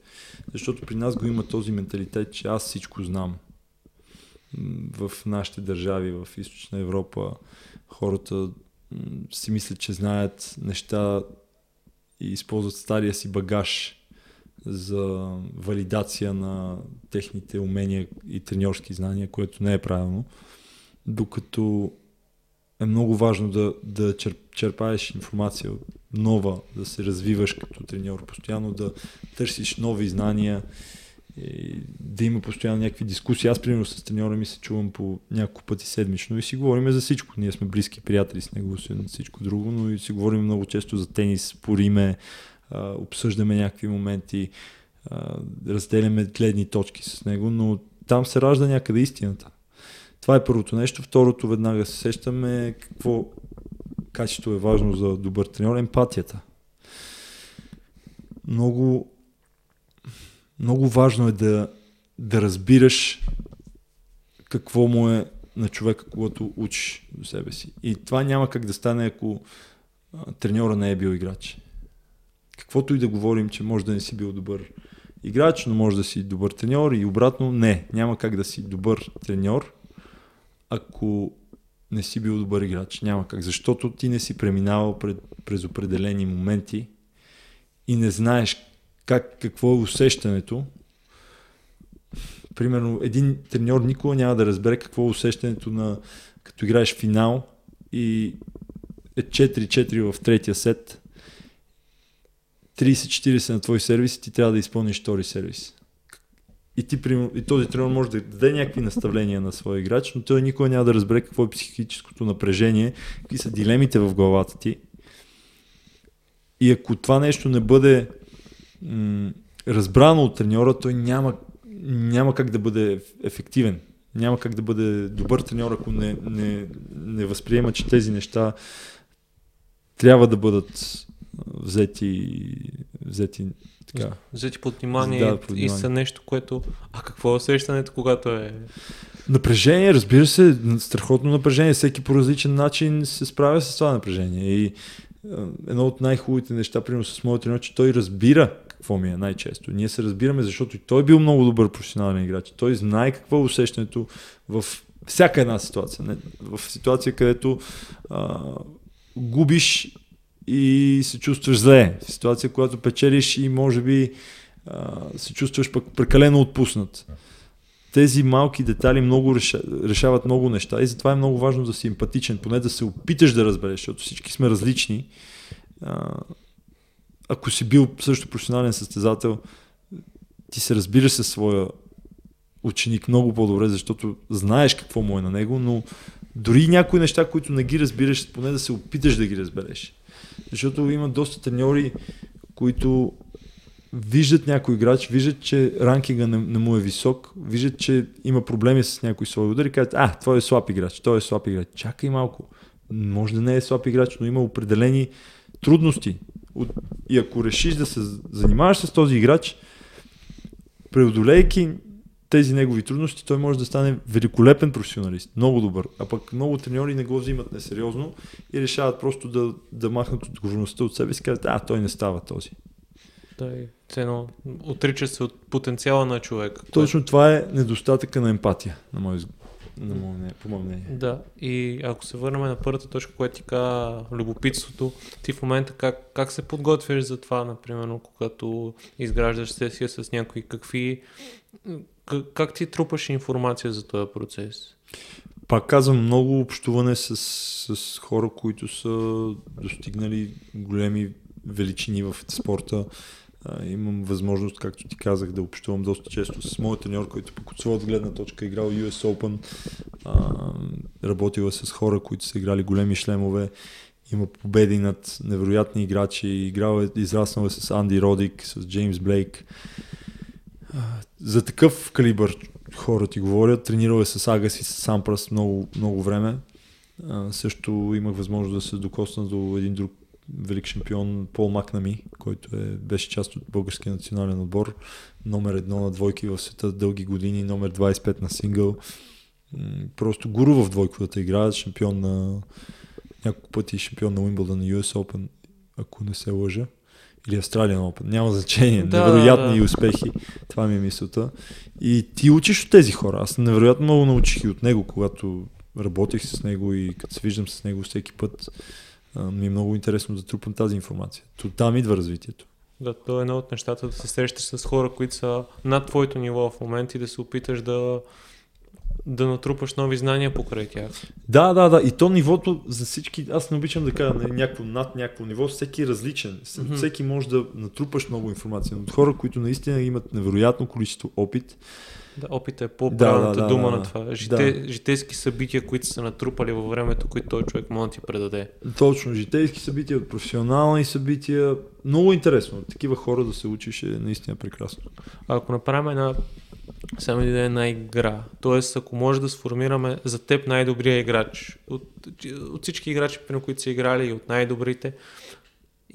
Защото при нас го има този менталитет, че аз всичко знам. В нашите държави, в Източна Европа, хората си мислят, че знаят неща и използват стария си багаж за валидация на техните умения и треньорски знания, което не е правилно. Докато е много важно да, да черпаеш информация нова, да се развиваш като треньор, постоянно да търсиш нови знания, и да има постоянно някакви дискусии. Аз, примерно, с треньора ми се чувам по няколко пъти седмично и си говорим за всичко. Ние сме близки приятели с него, освен всичко друго, но и си говорим много често за тенис, спориме, обсъждаме някакви моменти, разделяме гледни точки с него, но там се ражда някъде истината. Това е първото нещо. Второто, веднага се сещаме какво качество е важно за добър треньор. Емпатията. Много, много важно е да, да разбираш какво му е на човека, когато учиш до себе си. И това няма как да стане, ако треньора не е бил играч. Каквото и да говорим, че може да не си бил добър играч, но може да си добър треньор и обратно не. Няма как да си добър треньор, ако не си бил добър играч. Няма как, защото ти не си преминавал през определени моменти и не знаеш как, какво е усещането. Примерно, един треньор никога няма да разбере какво е усещането на като играеш финал и е 4-4 в третия сет 30-40 на твой сервис и ти трябва да изпълниш втори сервис. И, ти, и този тренер може да даде някакви наставления на своя играч, но той никога няма да разбере какво е психическото напрежение, какви са дилемите в главата ти. И ако това нещо не бъде м- разбрано от треньора, той няма, няма как да бъде ефективен. Няма как да бъде добър треньор, ако не, не, не възприема, че тези неща трябва да бъдат взети, взети така. Взети под внимание, да, под внимание и са нещо, което... А какво е усещането, когато е... Напрежение, разбира се, страхотно напрежение. Всеки по различен начин се справя с това напрежение. И едно от най-хубавите неща, примерно с моят тренер, че той разбира какво ми е най-често. Ние се разбираме, защото и той е бил много добър професионален играч. Той знае какво е усещането в всяка една ситуация. Не? В ситуация, където а, губиш и се чувстваш зле. В ситуация, когато печелиш и може би а, се чувстваш пък прекалено отпуснат. Тези малки детали много реша, решават много неща и затова е много важно да си емпатичен, поне да се опиташ да разбереш, защото всички сме различни. А, ако си бил също професионален състезател, ти се разбираш със своя ученик много по-добре, защото знаеш какво му е на него, но дори някои неща, които не ги разбираш, поне да се опиташ да ги разбереш. Защото има доста треньори, които виждат някой играч, виждат, че ранкинга не, не му е висок, виждат, че има проблеми с някой свой удар и казват, а, той е слаб играч, той е слаб играч. Чакай малко. Може да не е слаб играч, но има определени трудности. И ако решиш да се занимаваш с този играч, преодолейки тези негови трудности, той може да стане великолепен професионалист, много добър. А пък много треньори не го взимат несериозно и решават просто да, да махнат отговорността от себе си и казват, а, той не става този. Да, цено, отрича се от потенциала на човек. Точно това е недостатъка на емпатия, на мой на мое, по мое мнение. Да, и ако се върнем на първата точка, която ти каза, любопитството, ти в момента как, как се подготвяш за това, например, когато изграждаш сесия с някои, какви как, как ти трупаш информация за този процес? Пак казвам, много общуване с, с хора, които са достигнали големи величини в спорта. Имам възможност, както ти казах, да общувам доста често с моят треньор, който пък от гледна точка е играл US Open. А, работила с хора, които са играли големи шлемове. Има победи над невероятни играчи. Играл е, израснал е с Анди Родик, с Джеймс Блейк за такъв калибър хора ти говорят. Тренирал е с Агас и с Сампрас много, много време. А, също имах възможност да се докосна до един друг велик шампион Пол Макнами, който е, беше част от българския национален отбор. Номер едно на двойки в света дълги години, номер 25 на сингъл. Просто гуру в двойковата игра, шампион на няколко пъти шампион на Уимбълдън на US Open, ако не се лъжа. или Australian Open, няма значение, Да, невероятни да. успехи, това ми е мисълта. И ти учиш от тези хора, аз невероятно много научих и от него, когато работех с него и като се виждам с него всеки път, ми е много интересно да трупам тази информация. То там идва развитието. Да, то е едно от нещата да се срещаш с хора, които са над твоето ниво в момента и да се опиташ да, да натрупаш нови знания покрай тях. Да, да, да. И то нивото за всички, аз не обичам да кажа нали, някакво над някакво ниво, всеки е различен. Мгм. Всеки може да натрупаш много информация. Но от хора, които наистина имат невероятно количество опит, Да, опит е по-правилната Да, да, да, дума да, на да. това. Жите, Житейски събития, които са натрупали във времето, които този човек може да ти предаде. точно житейски събития, професионални събития, много интересно. Такива хора да се учиш е наистина прекрасно. А ако направим една само да е една игра, т.е. ако може да сформираме за теб най-добрия играч, от, от всички играчи, при които са играли и от най-добрите,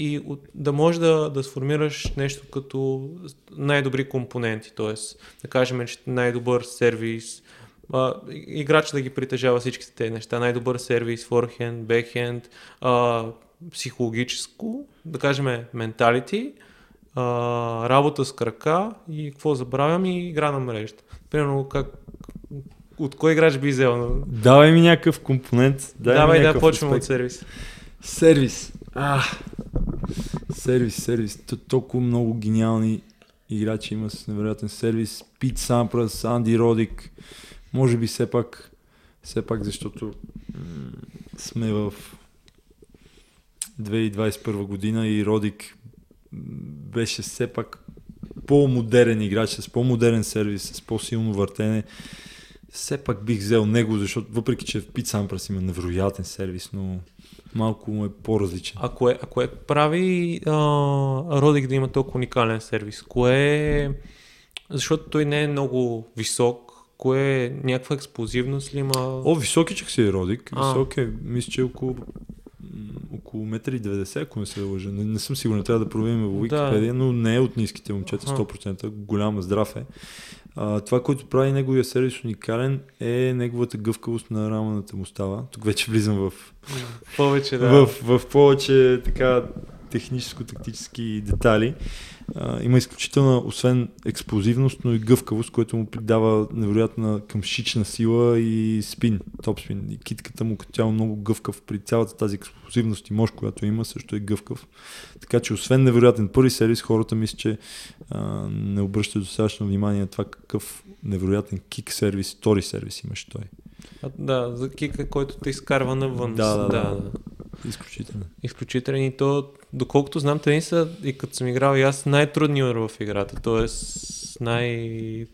и от, да можеш да, да сформираш нещо като най-добри компоненти, т.е. да кажем, че най-добър сервис, а, играч да ги притежава всичките тези неща, най-добър сервис, форхенд, бекхенд, а, психологическо, да кажем менталити, а, работа с крака и какво забравям и игра на мрежата. Примерно как от кой играч би взел? Давай ми някакъв компонент. Дай Давай ми да почваме от сервис. Сервис. А, сервис, сервис. Толкова много гениални играчи има с невероятен сервис. Пит Сампрас, Анди Родик. Може би все пак, все пак защото сме в 2021 година и Родик беше все пак по-модерен играч, с по-модерен сервис, с по-силно въртене. Все пак бих взел него, защото въпреки, че в Пит Сампрас има невероятен сервис, но малко му е по-различен. А кое, а кое прави а, Родик да има толкова уникален сервис? Кое е... Защото той не е много висок. Кое е някаква експлозивност ли има? О, високичък си е Родик. А. Висок е, мисля, че е около около 1,90 ако не се лъжа. Не, не съм сигурен, трябва да проверим в Википедия, но не е от ниските момчета, Аха. 100%. Голям, здрав е. А, това, което прави неговия сервис уникален е неговата гъвкавост на рамената му става. Тук вече влизам в, Повече, да. в, в повече така техническо-тактически детайли. А, има изключителна, освен експлозивност, но и гъвкавост, което му придава невероятна къмшична сила и спин, топ спин. И китката му като цяло много гъвкав при цялата тази експлозивност и мощ, която има, също е гъвкав. Така че освен невероятен първи сервис, хората мисля, че а, не обръщат достатъчно внимание на това какъв невероятен кик сервис, втори сервис имаше той. А, да, за кика, който те изкарва навън. Да, да, да. да. Изключително. Изключителен и то, доколкото знам, те не са, и като съм играл и аз, най-трудният в играта. Тоест, най...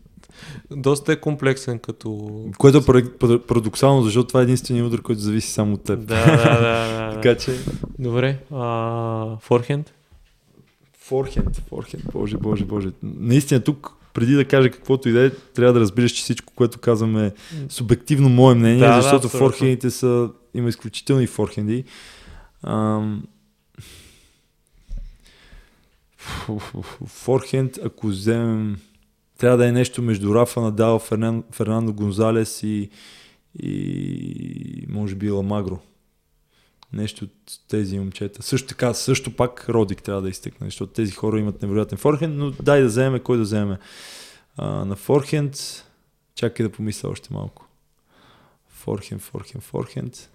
Доста е комплексен като... Което е парад- парад- парадоксално, защото това е единствения удар, който зависи само от теб. Да, да, да. да, да. така че... Добре. А, форхенд? Форхенд, форхенд, боже, боже, боже. Наистина тук, преди да кажа каквото и да е, трябва да разбираш, че всичко, което казваме е субективно мое мнение, Да, да, защото абсолютно. форхендите са, има изключителни форхенди. Ам... Форхенд, ако вземем, трябва да е нещо между Рафа Надал, Фернан, Фернандо Гонзалес и, и може би Ламагро. Нещо от тези момчета. Също така, също пак Родик трябва да изтъкне, защото тези хора имат невероятен форхенд, но дай да вземем кой да вземем. А, на форхенд, чакай да помисля още малко. Форхенд, форхенд, форхенд.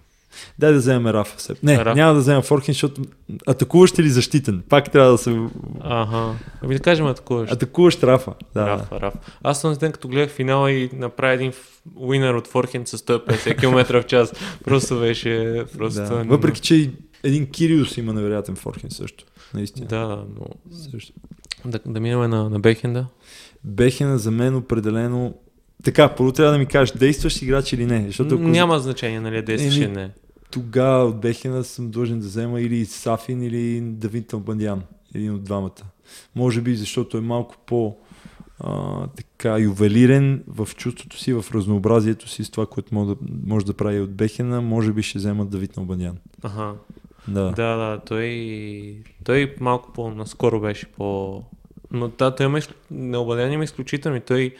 Дай да вземем Рафа. Сеп. Не, Рафа. няма да вземем форхенд, защото атакуващ или защитен. Пак трябва да се... Ага. Ами да кажем атакуваш. Атакуващ Рафа. Да, Раф, Раф. Аз съм ден, като гледах финала и направи един уинър от форхенд с 150 [LAUGHS] км в час. Просто беше... Просто да. Въпреки, че един Кириус има невероятен форхенд също. Наистина. Да, да, но... Също. Да, да минем на, на бекхенда. Бехена за мен определено... Така, първо трябва да ми кажеш, действаш играч или не. Защото ако Няма значение, нали, действаш Еми, или не. Тогава от Бехена съм длъжен да взема или Сафин, или Давид Талбандян. Един от двамата. Може би, защото е малко по а, така ювелирен в чувството си, в разнообразието си с това, което може да, може да прави от Бехена, може би ще взема Давид Талбандян. Ага. Да. Да, да, той, той малко по-наскоро беше по... Но да, той има, необладен има изключително. и Той,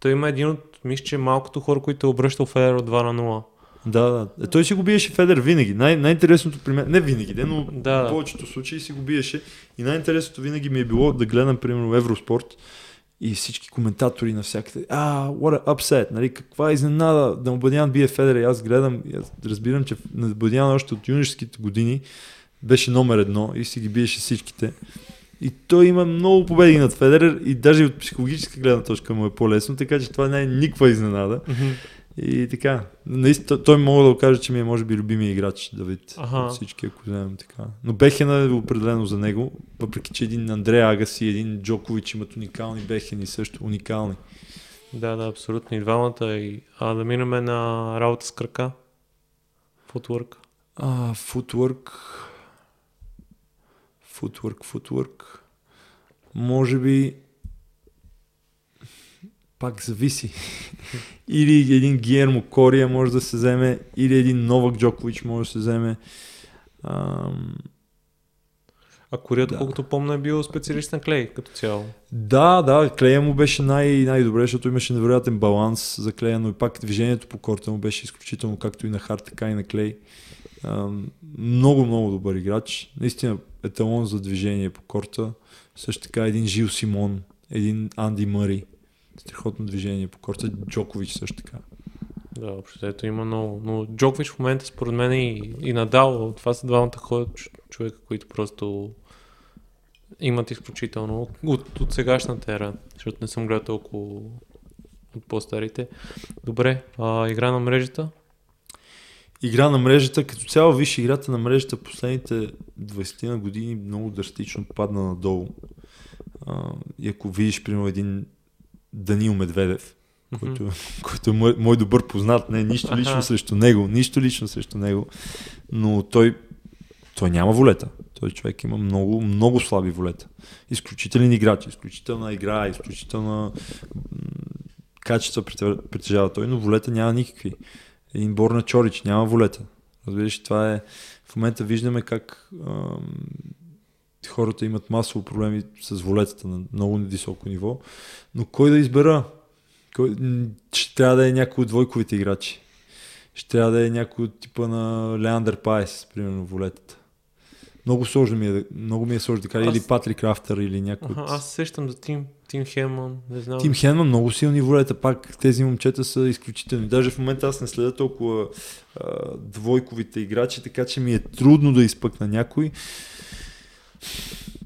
той има един от, мисля, че малкото хора, които е обръщал Федер от 2 на 0. Да, да. Е, той си го биеше Федер винаги. Най- най-интересното при мен, не винаги, де, но Да. в повечето случаи си го биеше. И най-интересното винаги ми е било да гледам, примерно, Евроспорт и всички коментатори навсякъде. А, what a upset, нали, каква изненада да Мбадян бие Федер. И аз гледам, и аз разбирам, че Мбадян още от юношеските години беше номер едно и си ги биеше всичките. И той има много победи над Федерер и даже от психологическа гледна точка му е по-лесно, така че това не е никаква изненада. Мгм. И така, наистина, той мога да го кажа, че ми е може би любимия играч, Давид, Аха. от всички, ако вземем така. Но Бехена е определено за него, въпреки че един Андрея Агаси, един Джокович имат уникални Бехени, също уникални. Да, да, абсолютно. И двамата. И, а да минем на работа с крака. Футворк. А, футворк, футворк, футворк. Може би пак зависи. или един Гиермо Кория може да се вземе, или един Новак Джокович може да се вземе. Ам... А Корията, Да. колкото помня, е бил специалист на клей като цяло. Да, да, Клея му беше най- най-добре, защото имаше невероятен баланс за Клея, но и пак движението по корта му беше изключително, както и на Харт, така и на Клей. Ам, много, много добър играч. Наистина еталон за движение по корта. Също така един Жил Симон, един Анди Мъри. Страхотно движение по корта. Джокович също така. Да, общо ето има много. Но Джокович в момента, според мен и, и Надал, това са двамата хора, човека, които просто имат изключително от, от сегашната ера, защото не съм гледал толкова от по-старите. Добре, а, игра на мрежата? Игра на мрежата, като цяло виж играта на мрежата последните 20 на години много драстично падна надолу. А, и ако видиш, примерно, един Данил Медведев, който, [LAUGHS] който е мой, мой добър познат, не нищо [LAUGHS] лично Аха. срещу него, нищо лично срещу него, но той, той няма волета. Той човек има много, много слаби волета. Изключителен играч, изключителна игра, изключителна качества притежава той, но волета няма никакви. Един Борна Чорич няма волета. Разбираш, това е... В момента виждаме как ам, хората имат масово проблеми с волетата на много високо ниво, но кой да избера? Кой... Ще трябва да е някой от двойковите играчи. Ще трябва да е някой от типа на Леандър Пайс, примерно, волетата. Много сложно ми е, много ми е сложно да кажа, Аз- или Патрик Рафтър, или някой Аха, от... аз се сещам за Тим, Тим Хеман, не знам. Тим Хенман много силни волета, пак тези момчета са изключителни. Даже в момента аз не следя толкова а, двойковите играчи, така че ми е трудно да изпъкна някой.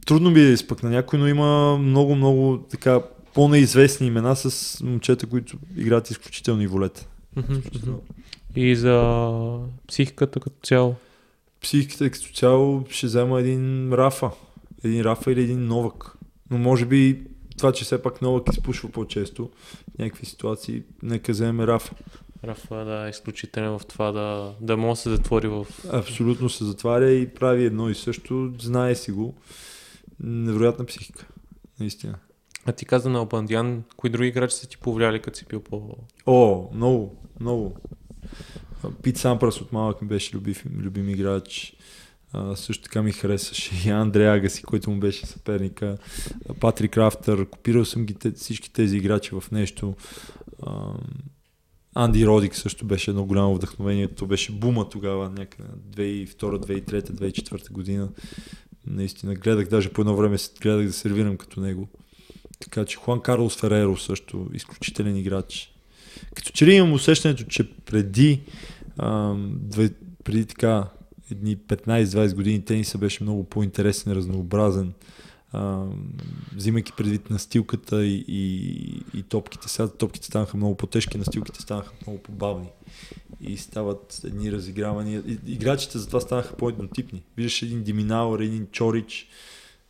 Трудно ми е да изпъкна някой, но има много, много така по-неизвестни имена с момчета, които играят изключителни волета. И за психиката като цяло. Психиката като цяло ще взема един Рафа. Един Рафа или един Новак. Но може би това, че все пак Новак изпушва по-често някакви ситуации, нека вземем Рафа. Рафа да е изключителен в това да, да може да се затвори в... Абсолютно се затваря и прави едно и също, знае си го. Невероятна психика. Наистина. А ти каза на Обандян, кои други играчи са ти повлияли, като си бил по... О, много, много. Пит Сампрас от малък ми беше любив, любим играч. А, също така ми харесваше и Андре Агаси, който му беше съперника. Патрик Рафтър. Копирал съм ги всички тези играчи в нещо. А, Анди Родик също беше едно голямо вдъхновение. То беше бума тогава, някъде 2002, 2003, 2004 година. Наистина гледах, даже по едно време гледах да сервирам като него. Така че Хуан Карлос Фереро също изключителен играч. Като че ли имам усещането, че преди, ам, преди така едни 15-20 години тениса беше много по-интересен, разнообразен. Взимайки предвид настилката и, и, и топките. Сега топките станаха много по-тежки, настилките станаха много по-бавни. И стават едни разигравания. Играчите затова станаха по-еднотипни. Виждаш един Диминауър, един Чорич.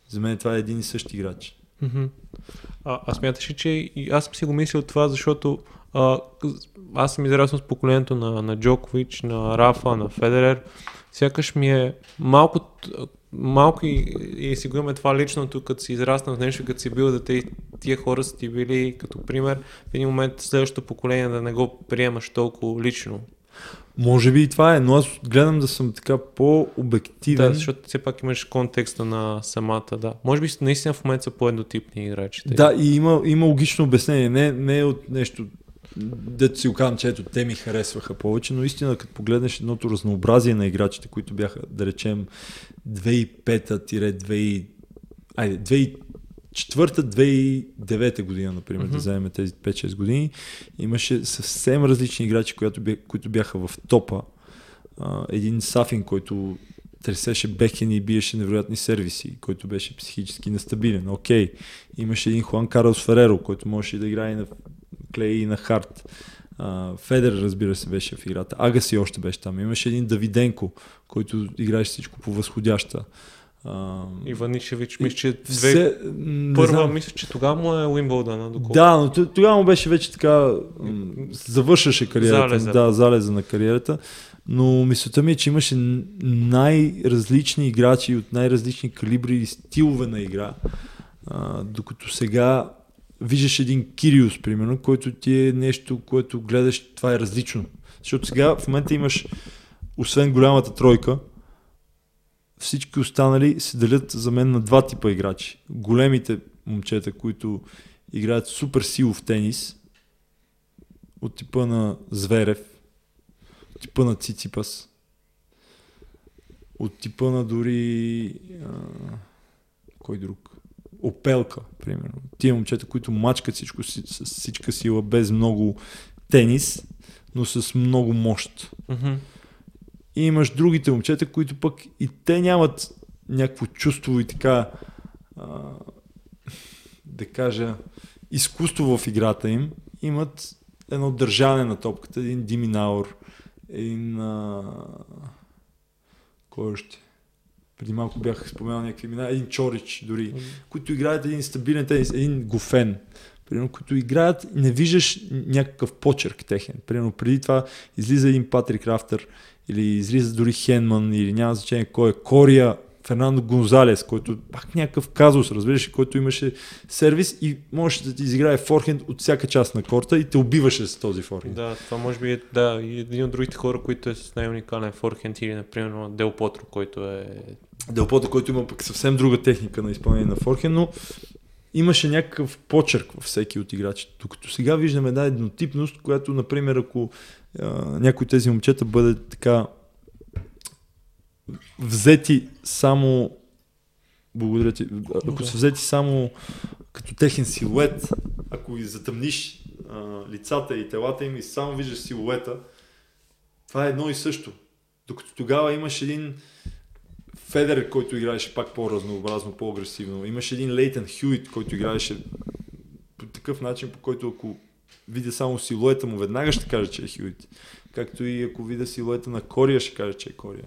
За мен това е един и същи играч. Мгм. А, аз смяташ ли, че и аз съм си го мислил това, защото а, аз съм израснал с поколението на, на Джокович, на Рафа, на Федерер. Сякаш ми е малко, малко и, и си го имаме това личното, като си израснал с нещо, като си бил дете тия хора са ти били като пример. В един момент следващото поколение да не го приемаш толкова лично. Може би и това е, но аз гледам да съм така по-обективен. Да, защото все пак имаш контекста на самата, да. Може би наистина в момента са по-еднотипни играчите. Да, и има, има логично обяснение. Не, не е от нещо дето си го казвам, че ето те ми харесваха повече, но истина, като погледнеш едното разнообразие на играчите, които бяха, да речем, 2005-2000, айде, 2004-2009 година, например, mm-hmm. да вземем тези 5-6 години, имаше съвсем различни играчи, които, бя, които бяха в топа. А, един Сафин, който тресеше бекен и биеше невероятни сервиси, който беше психически нестабилен. Окей. Имаше един Хуан Карлос Фереро, който можеше да играе на клей и на хард. Uh, Федер, разбира се, беше в играта. Агаси още беше там. Имаше един Давиденко, който играеше всичко по възходяща. Uh, Иванишевич, мисля, че две... първа, мисля, че тогава му е Уимбълдън. Да, но тогава му беше вече така, завършваше кариерата. Залеза. Да, залеза на кариерата. Но мисълта ми е, че имаше най-различни играчи от най-различни калибри и стилове на игра. Uh, докато сега виждаш един Кириус, примерно, който ти е нещо, което гледаш, това е различно. Защото сега в момента имаш, освен голямата тройка, всички останали се делят за мен на два типа играчи. Големите момчета, които играят супер силов тенис, от типа на Зверев, от типа на Циципас, от типа на дори... А, кой друг? Опелка, примерно. Тия момчета, които мачкат всичко с всичка сила, без много тенис, но с много мощ. Mm-hmm. И имаш другите момчета, които пък и те нямат някакво чувство и така, а, да кажа, изкуство в играта им. Имат едно държане на топката, един Диминаур, един... А... Кой още? Преди малко бях споменал някакви имена, един Чорич дори, mm-hmm. които играят един стабилен тенис, един Гофен, примерно, които играят, не виждаш някакъв почерк техен. Примерно, преди това излиза един Патрик Рафтър или излиза дори Хенман или няма значение кой е, Кория, Фернандо Гонзалес, който пак някакъв казус, разбираш, който имаше сервис и можеше да ти изиграе форхенд от всяка част на корта и те убиваше с този форхенд. Да, това може би е да, един от другите хора, които е с най-уникален форхенд или, например, Дел Потро, който е... Дел Потро, който има пък съвсем друга техника на изпълнение на форхенд, но имаше някакъв почерк във всеки от играчите. Докато сега виждаме една еднотипност, която, например, ако а, някой тези момчета бъде така взети само благодаря ти. Ако са взети само като техен силует, ако ги затъмниш а, лицата и телата им и само виждаш силуета, това е едно и също. Докато тогава имаш един Федер, който играеше пак по-разнообразно, по-агресивно. Имаше един Лейтен Хюит, който играеше по такъв начин, по който ако видя само силуета му, веднага ще каже, че е Хюит. Както и ако видя силуета на Кория, ще каже, че е Кория.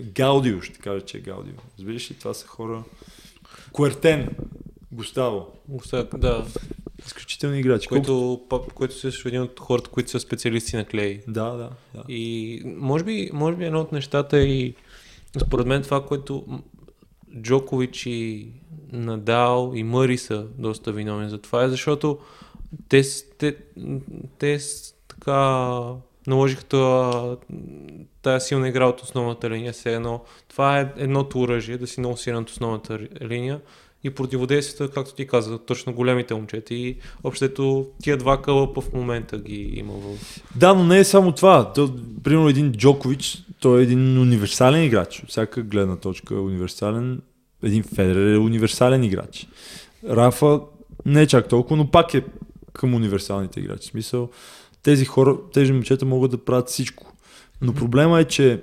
Гаудио, ще кажа, че е Гаудио. Разбираш ли, това са хора... Куертен, Густаво. Густаво, да. Изключителни играчи. Който, Колко... който също един от хората, които са специалисти на клей. Да, да. да. И може би, може би едно от нещата е и според мен това, което Джокович и Надал и Мъри са доста виновни за това е, защото те, те, те така наложиха тази силна игра от основната линия. Все едно, това е едното оръжие, да си много силен от основната линия и противодействията, както ти каза, точно големите момчета и общото тия два кълъпа в момента ги има в... Да, но не е само това. То, примерно един Джокович, той е един универсален играч. Всяка гледна точка е универсален. Един Федерер е универсален играч. Рафа не е чак толкова, но пак е към универсалните играчи. В смисъл, тези хора, тези момчета могат да правят всичко. Но проблема е, че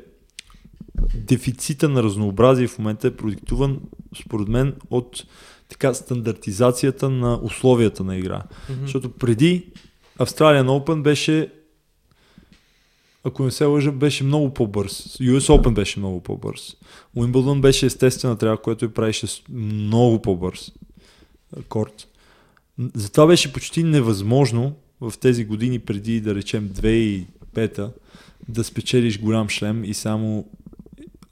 дефицита на разнообразие в момента е продиктуван, според мен, от така стандартизацията на условията на игра. Mm-hmm. Защото преди Australian Open беше ако не се лъжа, беше много по-бърз. US Open беше много по-бърз. Уимбълдън беше естествена трябва, което и правеше много по-бърз корт. Затова беше почти невъзможно в тези години преди, да речем, 2005 да спечелиш голям шлем и само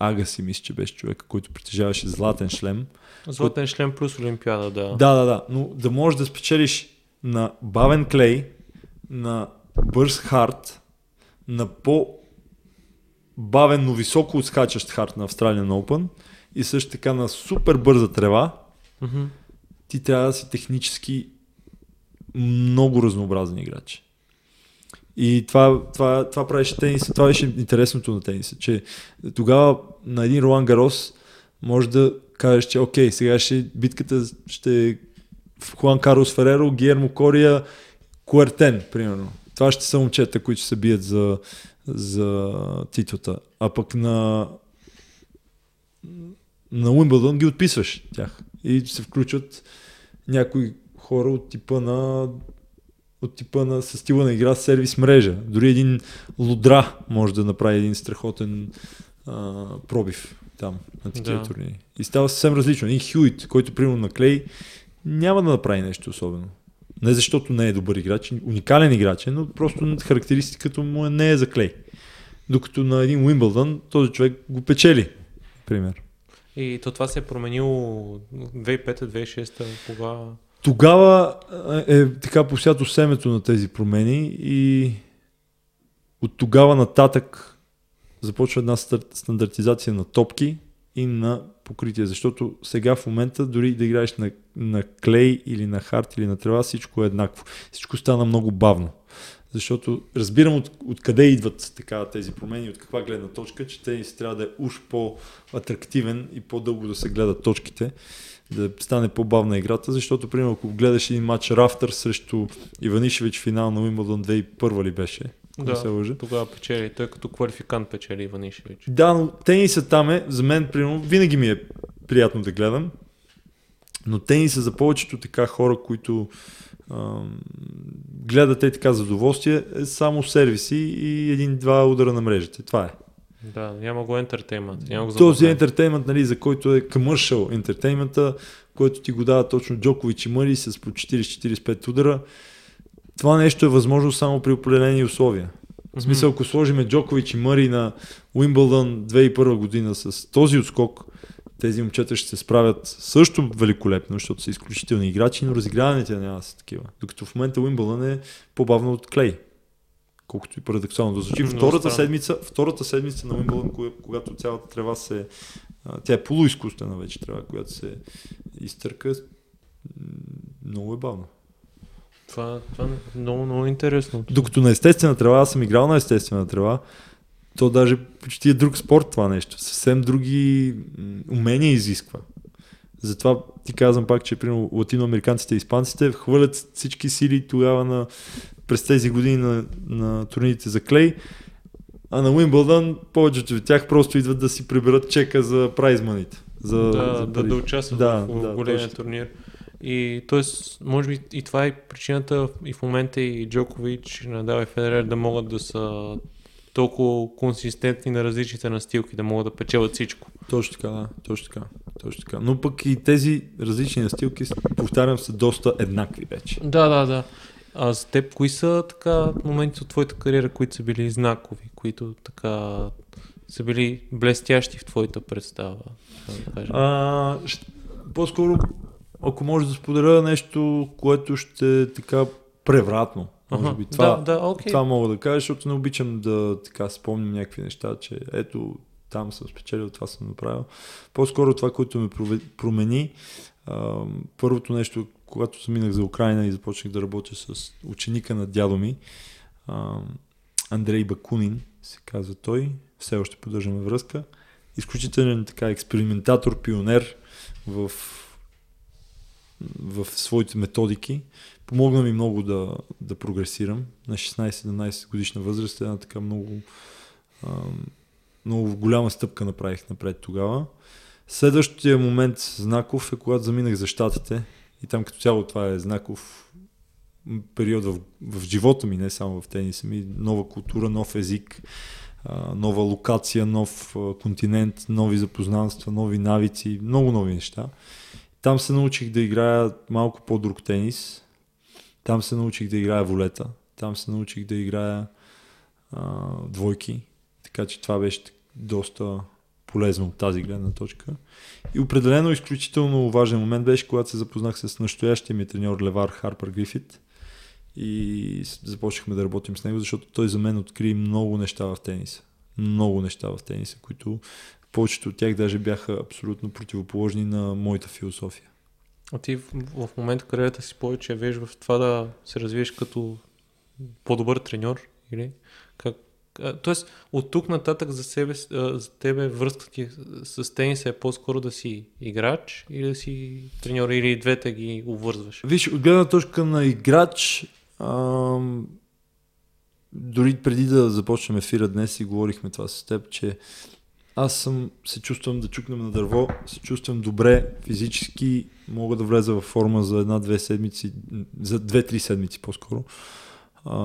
Ага си мисля, че беше човека, който притежаваше златен шлем. Златен шлем плюс Олимпиада, да. Да, да, да. Но да можеш да спечелиш на бавен клей, на бърз хард, на по бавен, но високо отскачащ хард на Australian Open и също така на супер бърза трева, mm-hmm. ти трябва да си технически много разнообразен играч. И това, това, това правеше тениса, това беше интересното на тениса, че тогава на един Ролан Гарос може да кажеш, че окей, сега ще битката ще е Хуан Карлос Фереро, Гиермо Кория, Куертен, примерно. Това ще са момчета, които се бият за, за титлата. А пък на на Уимбълдън ги отписваш тях и се включват някои хора от типа на от типа на със стила на игра сервис мрежа. Дори един Лудра може да направи един страхотен а, пробив там на такива да. турнiri. И става съвсем различно. Един Хюит, който примерно на Клей няма да направи нещо особено. Не защото не е добър играч, уникален играч, е, но просто характеристиката му не е за Клей. Докато на един Уимбълдън този човек го печели, пример. И то това се е променило 2005-2006, кога? Тогава е така посято семето на тези промени и от тогава нататък започва една стандартизация на топки и на покритие, защото сега в момента дори да играеш на, на клей или на хард или на трева, всичко е еднакво. Всичко стана много бавно. Защото разбирам от, откъде идват така тези промени, от каква гледна точка, че те си трябва да е уж по-атрактивен и по-дълго да се гледат точките, да стане по-бавна играта, защото, примерно, ако гледаш един матч Рафтър срещу Иванишевич финал на Уимбълдон 2001 ли беше, да, се лъжа. тогава печели. Той като квалификант печели Иванишевич. Да, но тениса там е, за мен, примерно, винаги ми е приятно да гледам. Но тениса за повечето така хора, които гледате така задоволствие, е само сервиси и един-два удара на мрежите. Това е. Да, няма го ентертеймент. Няма го Този ентертеймент, нали, за който е commercial ентертеймента, който ти го дава точно Джокович и Мъри с по 40-45 удара. Това нещо е възможно само при определени условия. В смисъл, ако сложиме Джокович и Мъри на Уимбълдън 2001 година с този отскок, тези момчета ще се справят също великолепно, защото са изключителни играчи, но разиграваните няма са такива. Докато в момента Уимбълдън е по-бавно от Клей. Колкото и парадоксално да звучи. Втората седмица, втората седмица на Уимбълдън, когато цялата трева се... Тя е полуизкуствена вече трева, която се изтърка. Много е бавно. Това, това е много, много интересно. Докато на естествена трева, аз съм играл на естествена трева, то даже почти е друг спорт това нещо. Съвсем други умения изисква. Затова ти казвам пак, че примерно латиноамериканците и испанците хвърлят всички сили тогава на, през тези години на, на турнирите за клей, а на Уимбълдън повечето от тях просто идват да си приберат чека за прайзманите. За, да, за да, да участват да, в да, големия точно. турнир. И т.е. може би и това е причината и в момента и Джокович, Надал и Федерер да могат да са толкова консистентни на различните настилки, да могат да печелят всичко. Точно така, да. Точно така. Точно така. Но пък и тези различни настилки, повтарям, са доста еднакви вече. Да, да, да. А за теб, кои са така моменти от твоята кариера, които са били знакови, които така са били блестящи в твоята представа? Да а, по-скоро, ако може да споделя нещо, което ще така превратно. Може би това, да, да, okay. това мога да кажа, защото не обичам да така спомням някакви неща, че ето там съм спечелил, това съм направил. По-скоро това, което ме промени, а, първото нещо, когато заминах за Украина и започнах да работя с ученика на дядо ми, а, Андрей Бакунин, се казва той, все още поддържаме връзка. Изключителен така експериментатор, пионер в, в своите методики. Помогна ми много да, да прогресирам. На 16-17 годишна възраст една така много, много голяма стъпка направих напред тогава. Следващия момент знаков е когато заминах за щатите и там като цяло това е знаков период в, в живота ми, не само в тениса ми. Нова култура, нов език, нова локация, нов континент, нови запознанства, нови навици, много нови неща. Там се научих да играя малко по-друг тенис. Там се научих да играя волета. Там се научих да играя а, двойки. Така че това беше доста полезно от тази гледна точка. И определено изключително важен момент беше, когато се запознах с настоящия ми треньор Левар Харпер Грифит и започнахме да работим с него, защото той за мен откри много неща в тениса. Много неща в тениса, които повечето от тях даже бяха абсолютно противоположни на моята философия. А ти в, в момента кариерата си повече виж в това да се развиеш като по-добър треньор Или как? Тоест, от тук нататък за, себе, за тебе връзката с тениса е по-скоро да си играч или да си треньор или двете ги обвързваш? Виж, от гледна точка на играч, ам, дори преди да започнем ефира днес и говорихме това с теб, че аз съм, се чувствам да чукнем на дърво, се чувствам добре физически, мога да влеза в форма за една-две седмици, за две-три седмици по-скоро. А,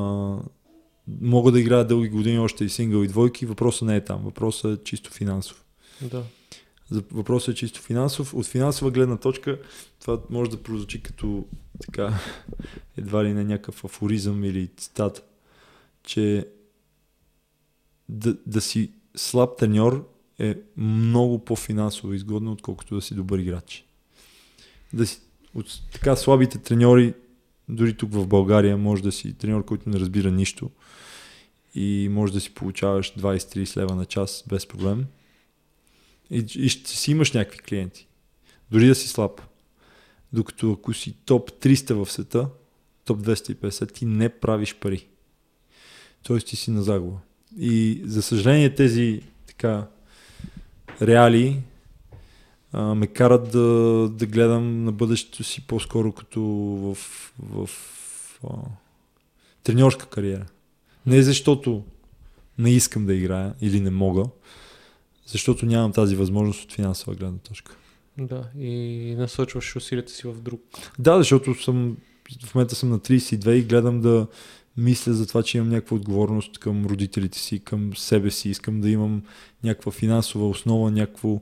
мога да играя дълги години още и сингъл и двойки, въпросът не е там, въпросът е чисто финансов. Да. Въпросът е чисто финансов. От финансова гледна точка това може да прозвучи като така едва ли не някакъв афоризъм или цитат, че да, да си слаб треньор е много по-финансово изгодно, отколкото да си добър играч. Да си, от така слабите треньори, дори тук в България, може да си треньор, който не разбира нищо и може да си получаваш 20-30 лева на час без проблем и, и ще си имаш някакви клиенти. Дори да си слаб. Докато ако си топ 300 в света, топ 250, ти не правиш пари. Тоест ти си на загуба. И за съжаление тези така реали а, ме карат да, да гледам на бъдещето си по-скоро като в, в а, треньорска кариера. Не защото не искам да играя или не мога, защото нямам тази възможност от финансова гледна точка. Да, и насочваш усилията си в друг. Да, защото съм, в момента съм на 32 и гледам да мисля за това, че имам някаква отговорност към родителите си, към себе си. Искам да имам някаква финансова основа, някакво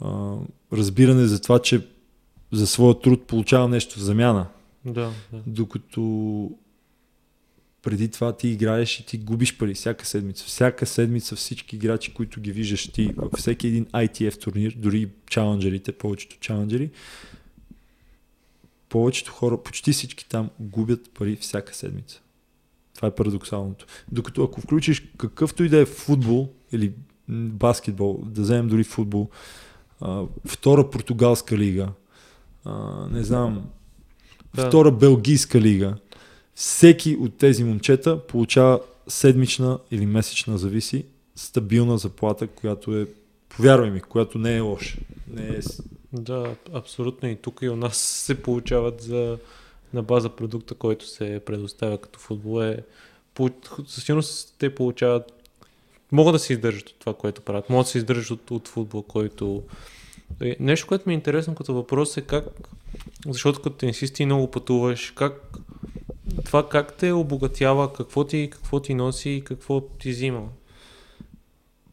а, разбиране за това, че за своя труд получавам нещо в замяна. Да, да. Докато преди това ти играеш и ти губиш пари всяка седмица. Всяка седмица всички играчи, които ги виждаш ти във всеки един ITF турнир, дори чаленджерите, повечето чаленджери, повечето хора, почти всички там губят пари всяка седмица. Това е парадоксалното. Докато ако включиш какъвто и да е футбол или баскетбол, да вземем дори футбол, а, втора португалска лига, а, не знам, Да. втора белгийска лига, всеки от тези момчета получава седмична или месечна, зависи, стабилна заплата, която е, повярвай ми, която не е лоша. Не е... Да, абсолютно. И тук и у нас се получават за, на база продукта, който се предоставя като футбол. Е, със сигурност те получават могат да се издържат от това, което правят. Могат да се издържат от, от футбол, който... Е, Нещо, което ми е интересно като въпрос е как, защото като тенисист много пътуваш, как това как те обогатява, какво ти, какво ти носи и какво ти взима?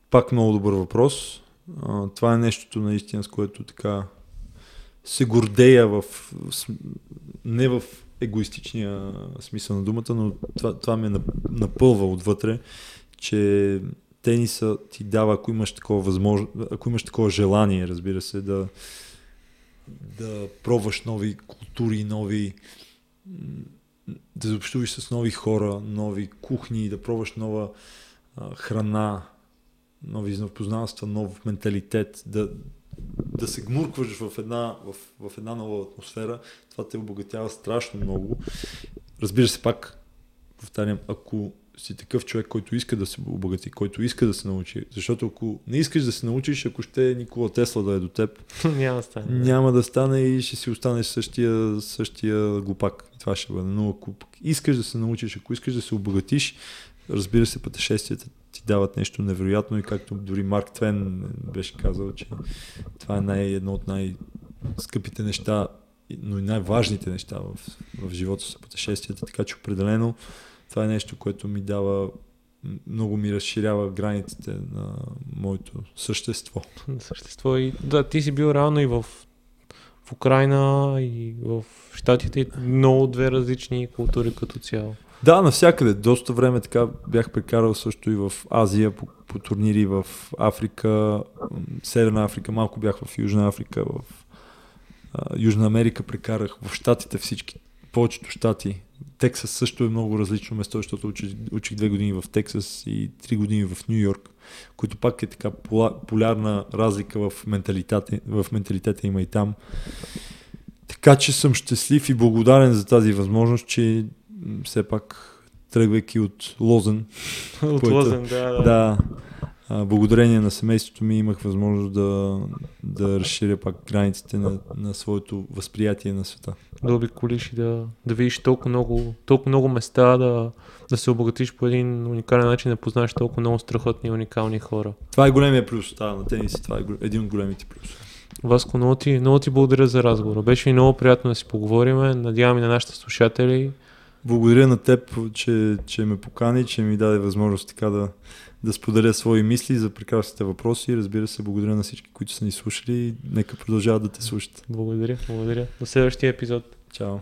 Пак много добър въпрос. Това е нещото наистина, с което така се гордея в, не в егоистичния смисъл на думата, но това, това ме нап- напълва отвътре, че тениса ти дава, ако имаш такова възможно, ако имаш такова желание, разбира се, да, да пробваш нови култури, нови да общуваш с нови хора, нови кухни, да пробваш нова а, храна, нови познанства, нов менталитет, да, да се гмуркваш в една, в, в една нова атмосфера, това те обогатява страшно много. Разбира се, пак повтарям, ако си такъв човек, който иска да се обогати, който иска да се научи, защото ако не искаш да се научиш, ако ще е Никола Тесла да е до теб, [LAUGHS] Няма стане. няма да стане и ще си останеш същия, същия глупак. И Това ще бъде. Но ако искаш да се научиш, ако искаш да се обогатиш, разбира се, пътешествията ти дават нещо невероятно и както дори Марк Твен беше казал, че това е най- едно от най-скъпите неща, но и най-важните неща в, в живота са пътешествията, така че определено това е нещо, което ми дава много ми разширява границите на моето същество. същество. И, да, ти си бил реално и в, в Украина, и в Штатите, много две различни култури като цяло. Да, навсякъде. Доста време така бях прекарал също и в Азия, по, по турнири в Африка, Северна Африка, малко бях в Южна Африка, в а, Южна Америка прекарах, в Штатите всички, повечето щати. Тексас също е много различно место, защото учих, учих две години в Тексас и три години в Нью Йорк, които пак е така полярна разлика в менталитета, в менталитета има и там. Така че съм щастлив и благодарен за тази възможност, че все пак тръгвайки от Лозен. От който- Лозен, да, да. Да, а, благодарение на семейството ми имах възможност да, да разширя пак границите на, на своето възприятие на света. да обиколиш и да, да видиш толкова много, толкова много места, да, да се обогатиш по един уникален начин, да познаеш толкова много страхотни и уникални хора. Това е големия плюс да, на тениса, това е един от големите плюсове. Васко, много ти, много ти благодаря за разговора. Беше много приятно да си поговорим. Надявам и на нашите слушатели. Благодаря на теб, че, че ме покани, че ми даде възможност така да, да споделя свои мисли за прекрасните въпроси. Разбира се, благодаря на всички, които са ни слушали нека продължават да те слушат. Благодаря, благодаря. До следващия епизод. Чао!